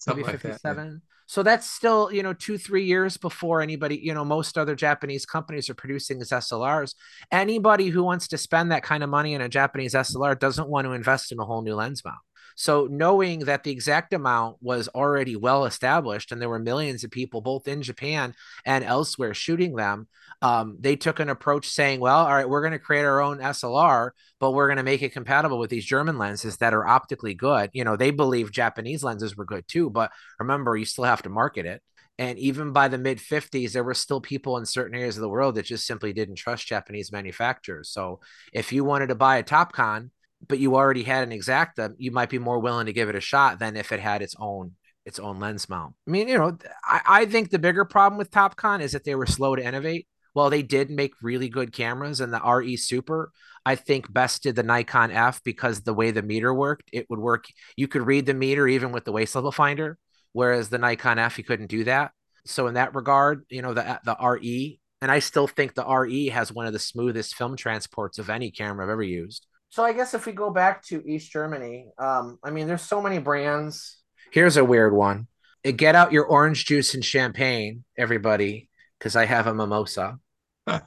maybe fifty seven. yeah. So that's still you know two three years before anybody you know most other Japanese companies are producing these SLRs. Anybody who wants to spend that kind of money in a Japanese SLR doesn't want to invest in a whole new lens mount. So knowing that the Exakta mount was already well established and there were millions of people both in Japan and elsewhere shooting them, um, they took an approach saying, well, all right, we're going to create our own SLR, but we're going to make it compatible with these German lenses that are optically good. You know, they believe Japanese lenses were good too, but remember, you still have to market it. And even by the mid 50s, there were still people in certain areas of the world that just simply didn't trust Japanese manufacturers. So if you wanted to buy a Topcon, but you already had an exakta, you might be more willing to give it a shot than if it had its own its own lens mount. I mean, you know, I, I think the bigger problem with Topcon is that they were slow to innovate. Well, they did make really good cameras, and the RE Super, I think, bested the Nikon F because the way the meter worked, it would work. You could read the meter even with the waist level finder, whereas the Nikon F, you couldn't do that. So in that regard, you know, the the RE, and I still think the RE has one of the smoothest film transports of any camera I've ever used. So I guess if we go back to East Germany, um, I mean, there's so many brands. Here's a weird one. Get out your orange juice and champagne, everybody, because I have a mimosa.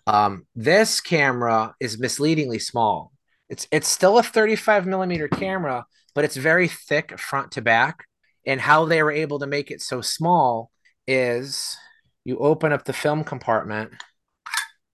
um, this camera is misleadingly small. It's it's still a 35 millimeter camera, but it's very thick front to back. And how they were able to make it so small is you open up the film compartment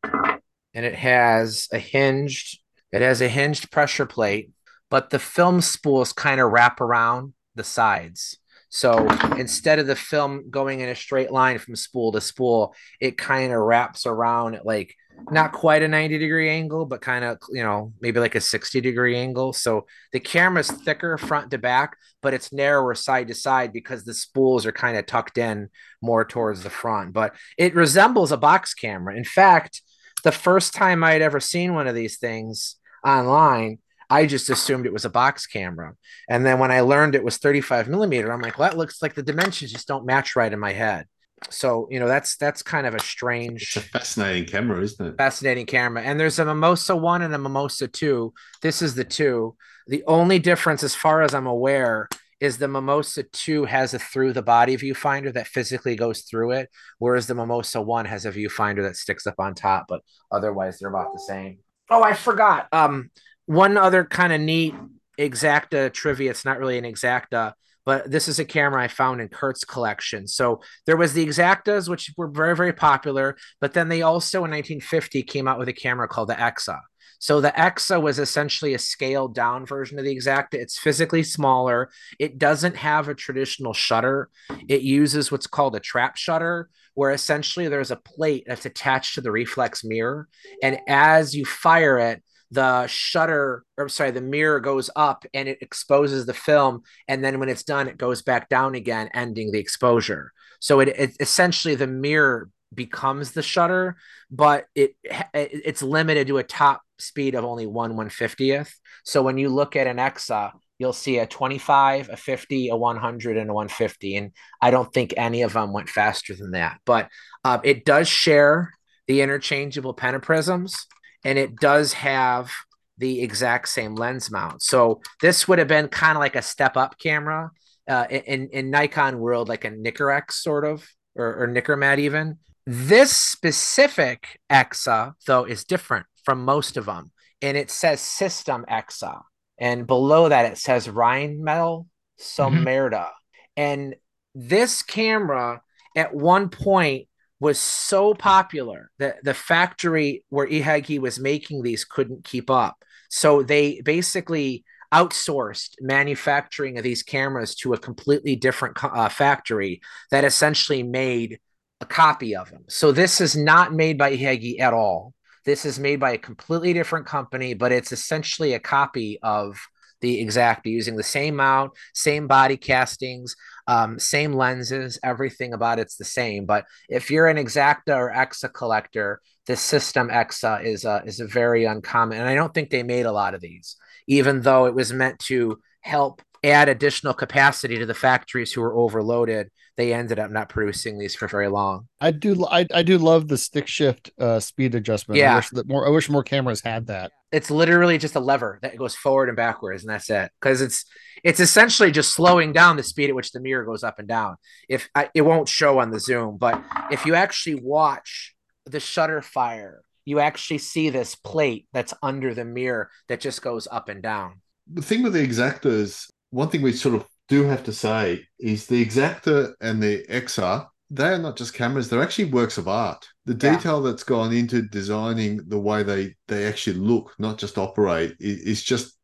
and it has a hinged it has a hinged pressure plate, but the film spools kind of wrap around the sides. So instead of the film going in a straight line from spool to spool, it kind of wraps around at like not quite a 90 degree angle, but kind of, you know, maybe like a 60 degree angle. So the camera's thicker front to back, but it's narrower side to side because the spools are kind of tucked in more towards the front. But it resembles a box camera. In fact, the first time I had ever seen one of these things online, I just assumed it was a box camera. And then when I learned it was 35 millimeter, I'm like, well, that looks like the dimensions just don't match right in my head. So, you know, that's that's kind of a strange a fascinating camera, isn't it? Fascinating camera. And there's a Mimosa one and a Mimosa two. This is the two. The only difference, as far as I'm aware, is the Mimosa 2 has a through the body viewfinder that physically goes through it, whereas the Mimosa 1 has a viewfinder that sticks up on top, but otherwise they're about the same. Oh, I forgot. Um, one other kind of neat exakta trivia. It's not really an exakta, but this is a camera I found in Kurt's collection. So there was the exaktas, which were very, very popular, but then they also in 1950 came out with a camera called the Exa. So the Exa was essentially a scaled down version of the Exakta. It's physically smaller. It doesn't have a traditional shutter. It uses what's called a trap shutter, where essentially there's a plate that's attached to the reflex mirror. And as you fire it, the shutter or sorry the mirror goes up and it exposes the film and then when it's done it goes back down again ending the exposure so it, it essentially the mirror becomes the shutter but it it's limited to a top speed of only one 150th. So when you look at an Exa, you'll see a 25, a 50, a 100, and a 150. And I don't think any of them went faster than that. But uh, it does share the interchangeable pentaprisms, and it does have the exact same lens mount. So this would have been kind of like a step up camera uh, in in Nikon world, like a Nikkor sort of, or, or Nikkormat even. This specific EXA though is different from most of them, and it says System EXA, and below that it says Rheinmetall Sömmerda, mm-hmm. and this camera at one point was so popular that the factory where Ihagee was making these couldn't keep up. So they basically outsourced manufacturing of these cameras to a completely different uh, factory that essentially made a copy of them. So this is not made by Ihagee at all. This is made by a completely different company, but it's essentially a copy of the exact using the same mount, same body castings, um, same lenses, everything about it's the same. But if you're an exakta or Exa collector, this system Exa is a, is a very uncommon. And I don't think they made a lot of these, even though it was meant to help add additional capacity to the factories who were overloaded they ended up not producing these for very long. I do I, I do love the stick shift uh, speed adjustment. Yeah. I wish that more I wish more cameras had that. It's literally just a lever that goes forward and backwards, and that's it. Because it's it's essentially just slowing down the speed at which the mirror goes up and down. If I, it won't show on the zoom, but if you actually watch the shutter fire, you actually see this plate that's under the mirror that just goes up and down. The thing with the Exaktas, one thing we sort of do have to say is the Exakta and the XR, they are not just cameras, they're actually works of art. The detail yeah. that's gone into designing the way they, they actually look, not just operate, is, just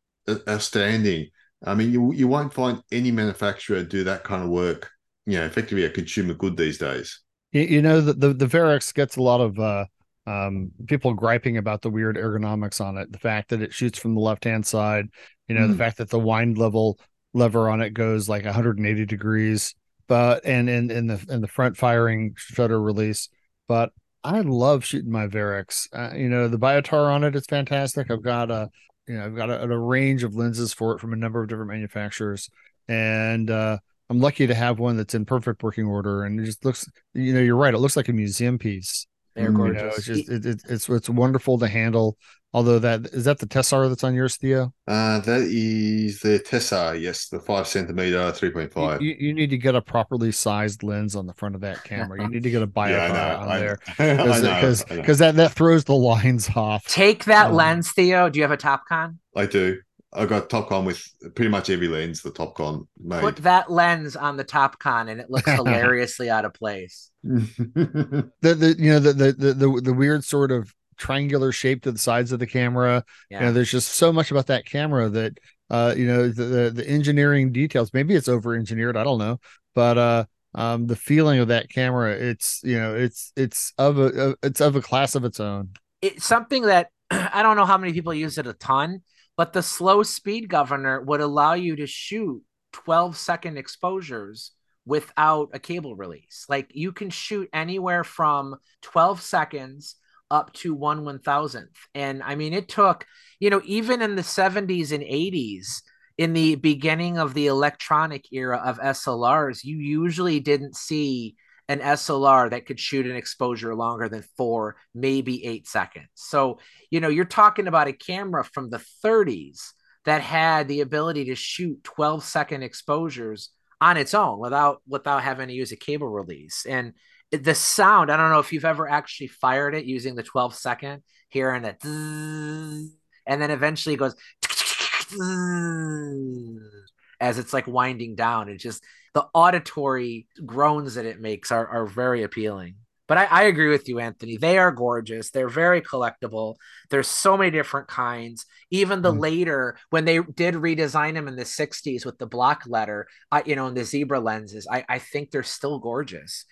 outstanding. I mean, you, you won't find any manufacturer do that kind of work, you know, effectively a consumer good these days. You, know, the, the, the Varex gets a lot of uh, um, people griping about the weird ergonomics on it, the fact that it shoots from the left hand side, you know, mm. the fact that the wind level lever on it goes like 180 degrees but and in in the in the front firing shutter release but i love shooting my Varex. Uh, you know the biotar on it is fantastic i've got a you know i've got a, a, range of lenses for it from a number of different manufacturers and uh i'm lucky to have one that's in perfect working order and it just looks you know you're right it looks like a museum piece they're gorgeous. You know, it's just it, it, it's it's wonderful to handle. Although that is that the Tessar that's on yours, Theo? Uh that is the Tessar, yes, the five centimeter, three point five. You, you, need to get a properly sized lens on the front of that camera. You need to get a bio yeah, on I there because because that that throws the lines off. Take that um, lens, Theo. Do you have a Topcon? I do. I got Topcon with pretty much every lens the Topcon made. Put that lens on the Topcon and it looks hilariously out of place. the the you know the, the the the weird sort of triangular shape to the sides of the camera. Yeah. You know, there's just so much about that camera that uh you know the the, the engineering details. Maybe it's over engineered. I don't know, but uh um the feeling of that camera it's you know it's it's of a it's of a class of its own it's something that i don't know how many people use it a ton but the slow speed governor would allow you to shoot 12 second exposures without a cable release. Like you can shoot anywhere from 12 seconds up to one one thousandth. And I mean, it took, you know, even in the 70s and 80s, in the beginning of the electronic era of SLRs, you usually didn't see an SLR that could shoot an exposure longer than four, maybe eight seconds. So, you know, you're talking about a camera from the 30s that had the ability to shoot 12 second exposures on its own without without having to use a cable release. And the sound, I don't know if you've ever actually fired it using the 12 second, hearing it, and then eventually it goes as it's like winding down. It just the auditory groans that it makes are, are very appealing. But I, I, agree with you, Anthony. They are gorgeous. They're very collectible. There's so many different kinds. Even the mm. later, when they did redesign them in the 60s with the block letter, I, you know, and the zebra lenses, I, I think they're still gorgeous.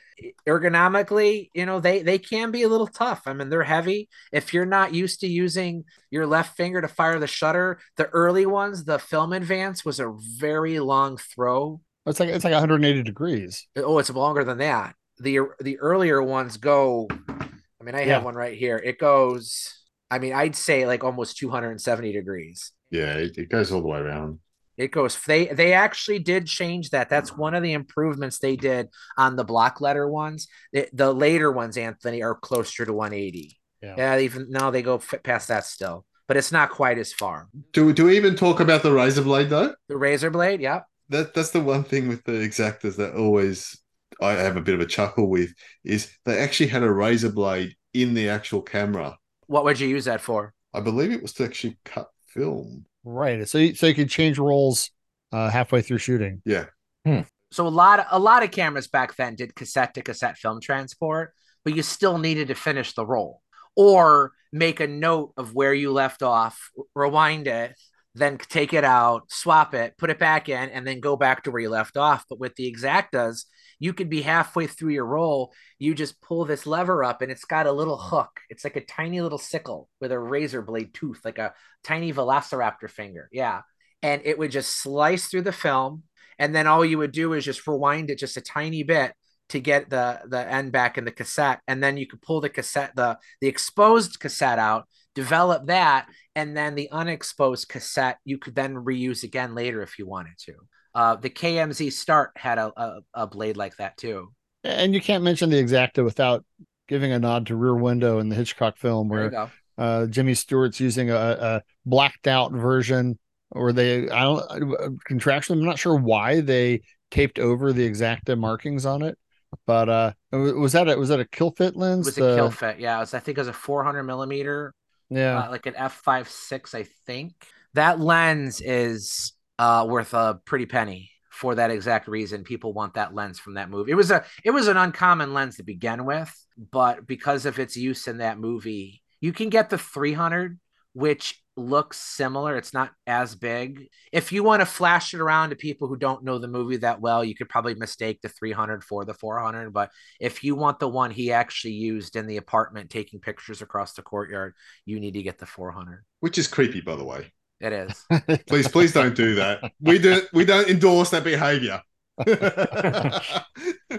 Ergonomically, you know, they they can be a little tough. I mean, they're heavy. If you're not used to using your left finger to fire the shutter, the early ones, the film advance was a very long throw it's like it's like 180 degrees. Uh, oh, it's longer than that. The the earlier ones go. I mean, I yeah. have one right here. It goes. I mean, I'd say like almost 270 degrees. Yeah, it, it goes all the way around. It goes. They they actually did change that. That's one of the improvements they did on the block letter ones. The, the later ones, Anthony, are closer to 180. Yeah. yeah. Even now they go past that still but it's not quite as far. Do do we even talk about the razor blade though? The razor blade, yeah. That that's the one thing with the exactors that always I have a bit of a chuckle with is they actually had a razor blade in the actual camera. What would you use that for? I believe it was to actually cut film. Right. So you, so you could change roles uh, halfway through shooting. Yeah. Hmm. So a lot of a lot of cameras back then did cassette to cassette film transport, but you still needed to finish the roll or make a note of where you left off, rewind it, then take it out, swap it, put it back in, and then go back to where you left off. But with the exactas, you could be halfway through your roll. You just pull this lever up, and it's got a little hook. It's like a tiny little sickle with a razor blade tooth, like a tiny velociraptor finger. Yeah. And it would just slice through the film. And then all you would do is just rewind it just a tiny bit to get the the end back in the cassette and then you could pull the cassette the the exposed cassette out develop that and then the unexposed cassette you could then reuse again later if you wanted to uh, the kmz start had a, a, a blade like that too and you can't mention the exakta without giving a nod to rear window in the hitchcock film where uh, jimmy stewart's using a, a blacked out version or they i don't contractually i'm not sure why they taped over the exakta markings on it but uh, was that a, was that a Kilfitt lens? It was a kill fit. Yeah, was, I think it was a 400 millimeter. Yeah, uh, like an f five six, I think. That lens is uh, worth a pretty penny for that exact reason. People want that lens from that movie. It was a it was an uncommon lens to begin with, but because of its use in that movie, you can get the 300, which looks similar. It's not as big. If you want to flash it around to people who don't know the movie that well, you could probably mistake the 300 for the 400. But if you want the one he actually used in the apartment taking pictures across the courtyard, you need to get the 400. Which is creepy, by the way. It is. please, please don't do that. We do we don't endorse that behavior.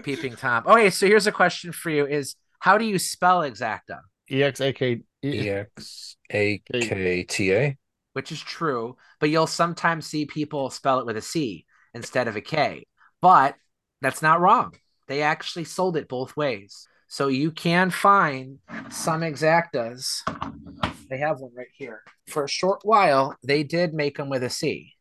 Peeping Tom. Okay, so here's a question for you: Is how do you spell exakta? E X A K E X A K T A. Which is true, but you'll sometimes see people spell it with a C instead of a K. But that's not wrong. They actually sold it both ways. So you can find some exactas. They have one right here. For a short while, they did make them with a C.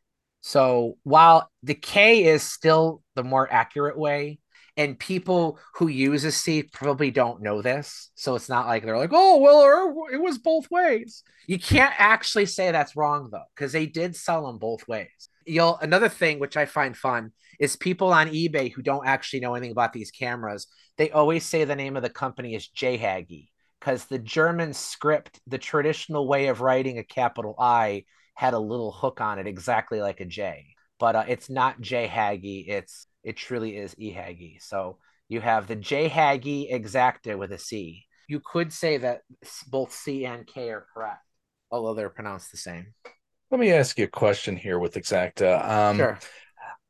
So while the K is still the more accurate way, and people who use a C probably don't know this. So it's not like they're like, oh, well, it was both ways. You can't actually say that's wrong though, because they did sell them both ways. You'll another thing which I find fun is people on eBay who don't actually know anything about these cameras. They always say the name of the company is J Jhagee because the German script, the traditional way of writing a capital I, had a little hook on it, exactly like a J. But uh, it's not J Jhagee. It's it truly is Ihagee. So you have the Jhagee exacta with a C. You could say that both C and K are correct, although they're pronounced the same. Let me ask you a question here with exakta. Um, sure.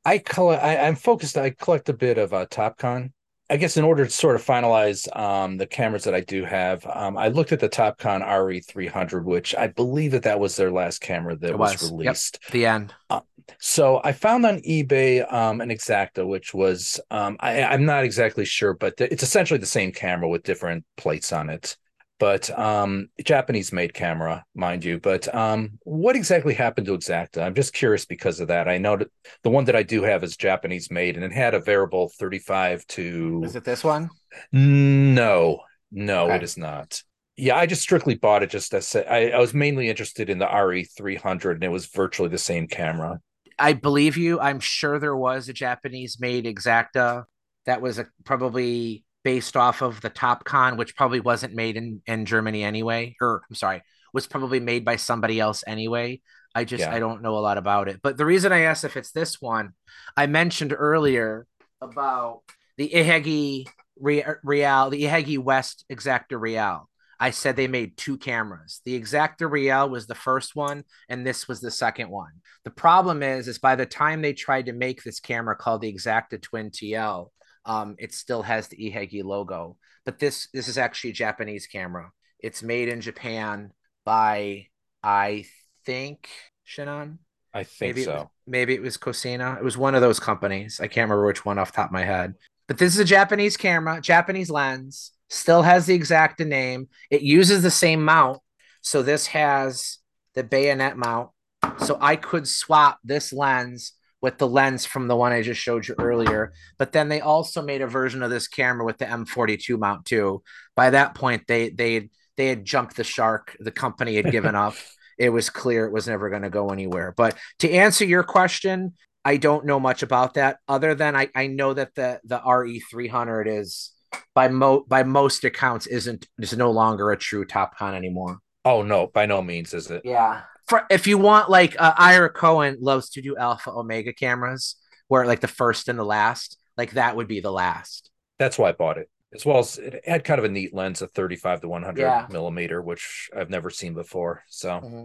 I collect. I, am focused. I collect a bit of uh, Topcon. I guess in order to sort of finalize um, the cameras that I do have, um, I looked at the Topcon RE300, which I believe that that was their last camera that was. was. released. Yep. The end. Uh, so I found on eBay um, an Exakta, which was um, I, am not exactly sure, but it's essentially the same camera with different plates on it but um, Japanese made camera, mind you. But um, what exactly happened to Exakta? I'm just curious because of that. I know that the one that I do have is Japanese made, and it had a variable 35 to. Is it this one? No, no, okay. it is not. Yeah, I just strictly bought it just as I, I was mainly interested in the RE300, and it was virtually the same camera. I believe you. I'm sure there was a Japanese made Exakta that was a, probably based off of the Topcon, which probably wasn't made in, in Germany anyway, or I'm sorry, was probably made by somebody else anyway. I just yeah. I don't know a lot about it. But the reason I asked if it's this one, I mentioned earlier about the Ihagee Real, the Ihagee West Exakta Real. I said they made two cameras. The Exakta Real was the first one, and this was the second one. The problem is, is by the time they tried to make this camera called the Exakta Twin TL, um, it still has the Ihagee logo, but this this is actually a Japanese camera. It's made in Japan by I think Chinon. I think maybe so. It was, maybe it was Cosina. It was one of those companies. I can't remember which one off top of my head. But this is a Japanese camera, Japanese lens, still has the exact name. It uses the same mount. So this has the bayonet mount. So I could swap this lens with the lens from the one I just showed you earlier. But then they also made a version of this camera with the M42 mount too. By that point, they they they had jumped the shark. The company had given up. It was clear it was never going to go anywhere. But to answer your question, I don't know much about that other than I, I know that the the RE300 is by mo by most accounts isn't is no longer a true Topcon anymore. Oh no, by no means is it. Yeah. For, if you want like uh, Ira Cohen loves to do alpha omega cameras where like the first and the last, like that would be the last. That's why I bought it. As well as it had kind of a neat lens of 35 to 100 yeah. millimeter, which I've never seen before. So mm-hmm.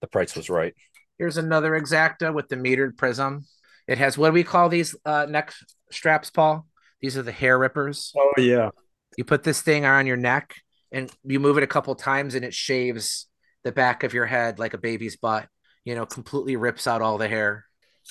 the price was right. Here's another Exakta with the metered prism. It has what do we call these uh, neck straps, Paul? These are the hair rippers. Oh yeah. You put this thing on your neck and you move it a couple times and it shaves the back of your head like a baby's butt. You know, completely rips out all the hair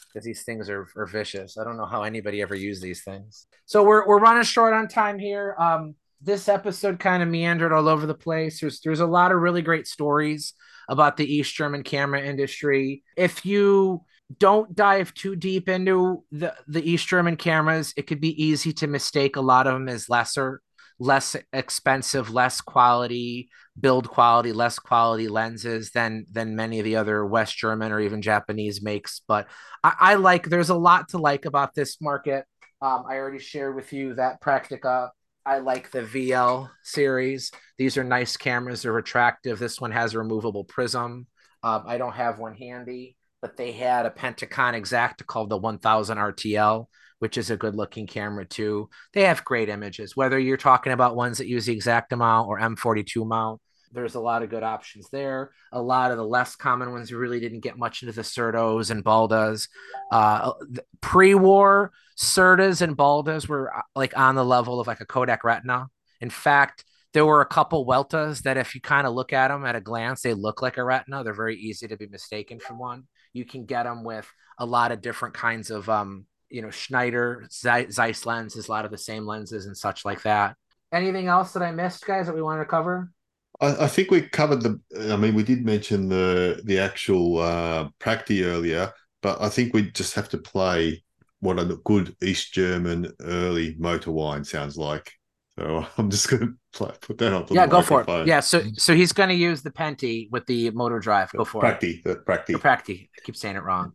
because these things are, are vicious. I don't know how anybody ever used these things. So we're we're running short on time here. Um, this episode kind of meandered all over the place. There's there's a lot of really great stories about the East German camera industry. If you don't dive too deep into the the East German cameras, it could be easy to mistake a lot of them as lesser, less expensive, less quality build quality, less quality lenses than than many of the other West German or even Japanese makes. But I, I like there's a lot to like about this market. Um, I already shared with you that Praktica I like the VL series. These are nice cameras. They're attractive. This one has a removable prism. Um, I don't have one handy, but they had a Pentacon Exakta called the 1000 RTL, which is a good looking camera too. They have great images, whether you're talking about ones that use the Exakta mount or M42 mount. There's a lot of good options there. A lot of the less common ones really didn't get much into the Certos and Baldas. Uh, pre-war, Certas and Baldas were uh, like on the level of like a Kodak Retina. In fact, there were a couple Weltas that, if you kind of look at them at a glance, they look like a Retina. They're very easy to be mistaken for one. You can get them with a lot of different kinds of, um, you know, Schneider, Zeiss lenses, a lot of the same lenses and such like that. Anything else that I missed, guys, that we wanted to cover? I, I think we covered the. I mean, we did mention the the actual uh, Prakti earlier, but I think we just have to play what a good East German early motor wine sounds like. So I'm just going to put that up. Yeah, go for it. Yeah, so so he's going to use the Penti with the motor drive. Go for Prakti, it. The Prakti. The Prakti. I keep saying it wrong.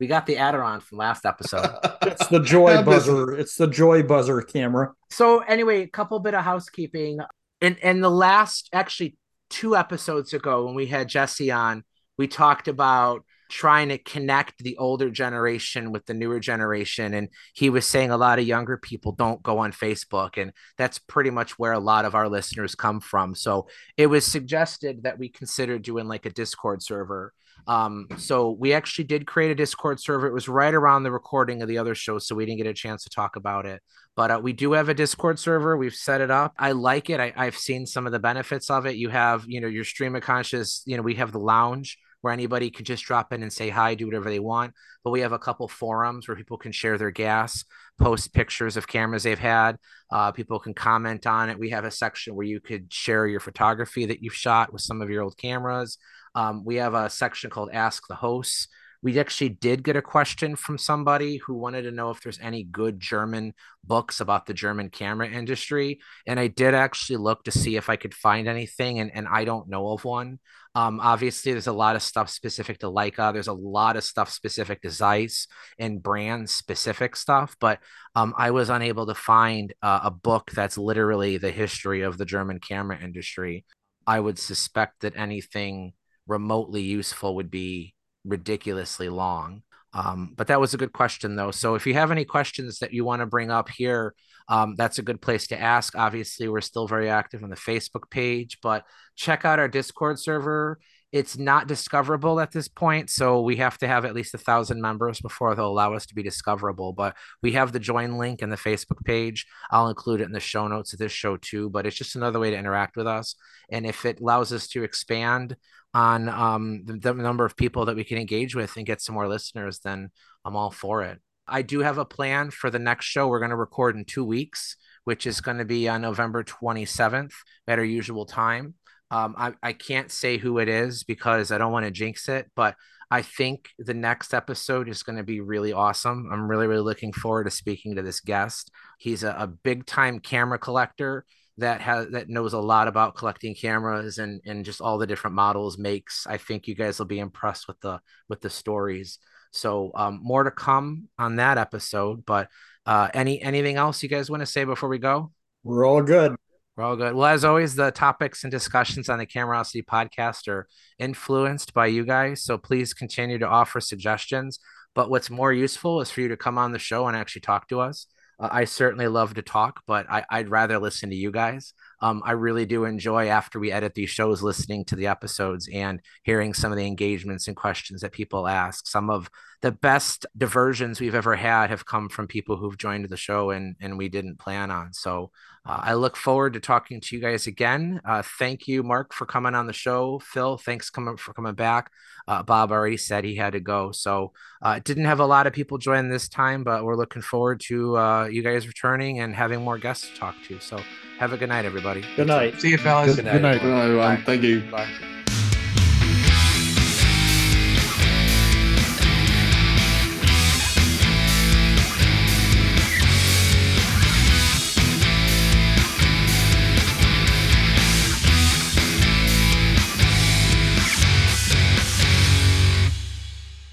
We got the Adderon from last episode. it's the joy buzzer. It's the joy buzzer camera. So anyway, a couple bit of housekeeping. In in the last actually two episodes ago when we had Jesse on, we talked about trying to connect the older generation with the newer generation. And he was saying a lot of younger people don't go on facebook and that's pretty much where a lot of our listeners come from. So it was suggested that we consider doing like a discord server. Um, so we actually did create a discord server. It was right around the recording of the other show so we didn't get a chance to talk about it. But uh, we do have a discord server. We've set it up. I like it. I, i've seen some of the benefits of it. You have you know your stream of conscious you know we have the lounge where anybody can just drop in and say hi, do whatever they want. But we have a couple forums where people can share their gas, post pictures of cameras they've had. Uh, people can comment on it. We have a section where you could share your photography that you've shot with some of your old cameras. Um, we have a section called Ask the Hosts we actually did get a question from somebody who wanted to know if there's any good German books about the German camera industry. And I did actually look to see if I could find anything, and, and I don't know of one. Um, obviously, there's a lot of stuff specific to Leica. There's a lot of stuff specific to Zeiss and brand specific stuff, but um, I was unable to find uh, a book that's literally the history of the German camera industry. I would suspect that anything remotely useful would be ridiculously long. Um, but that was a good question, though. So if you have any questions that you want to bring up here, um, that's a good place to ask. Obviously, we're still very active on the Facebook page, but check out our Discord server. It's not discoverable at this point, so we have to have at least a thousand members before they'll allow us to be discoverable. But we have the join link in the Facebook page. I'll include it in the show notes of this show too. But it's just another way to interact with us, and if it allows us to expand on um, the, the number of people that we can engage with and get some more listeners, then I'm all for it. I do have a plan for the next show. We're going to record in two weeks which is going to be on November 27th at our usual time. Um, I, I can't say who it is because I don't want to jinx it, but I think the next episode is going to be really awesome. I'm really, really looking forward to speaking to this guest. He's a, a big time camera collector that has that knows a lot about collecting cameras and and just all the different models makes. I think you guys will be impressed with the with the stories. So um, more to come on that episode. But uh, any anything else you guys want to say before we go? We're all good. We're all good. Well, as always, the topics and discussions on the Camerosity podcast are influenced by you guys. So please continue to offer suggestions. But what's more useful is for you to come on the show and actually talk to us. Uh, I certainly love to talk, but I, would rather listen to you guys. Um, I really do enjoy after we edit these shows, listening to the episodes and hearing some of the engagements and questions that people ask. Some of the best diversions we've ever had have come from people who've joined the show and and we didn't plan on. So uh, I look forward to talking to you guys again. Uh, thank you, Mark, for coming on the show. Phil, thanks coming for coming back. Uh, Bob already said he had to go, so uh, didn't have a lot of people join this time, but we're looking forward to uh, you guys returning and having more guests to talk to. So have a good night, everybody. Good night. See you, fellas. Good, good night. Good night, everyone. Thank you. Bye.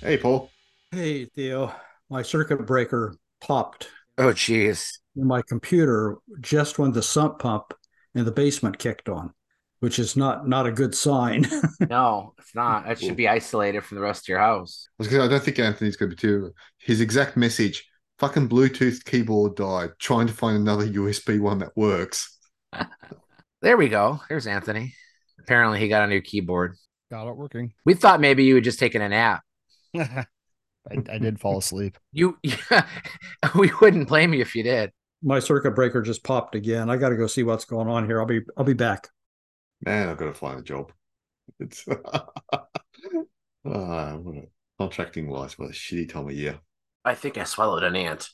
Hey, Paul. Hey, Theo. My circuit breaker popped. Oh, jeez. My computer just when the sump pump in the basement kicked on, which is not not a good sign. no, it's not. It should be isolated from the rest of your house. I, I don't think Anthony's going to be too. His exact message: "Fucking Bluetooth keyboard died. Trying to find another USB one that works." there we go. There's Anthony. Apparently, he got a new keyboard. Got it working. We thought maybe you had just taken a nap. I, I, did fall asleep. You, yeah, we wouldn't blame you if you did. My circuit breaker just popped again. I got to go see what's going on here. I'll be, I'll be back. Man, I've got to find a job. It's oh, contracting wise, what a shitty time of year. I think I swallowed an ant.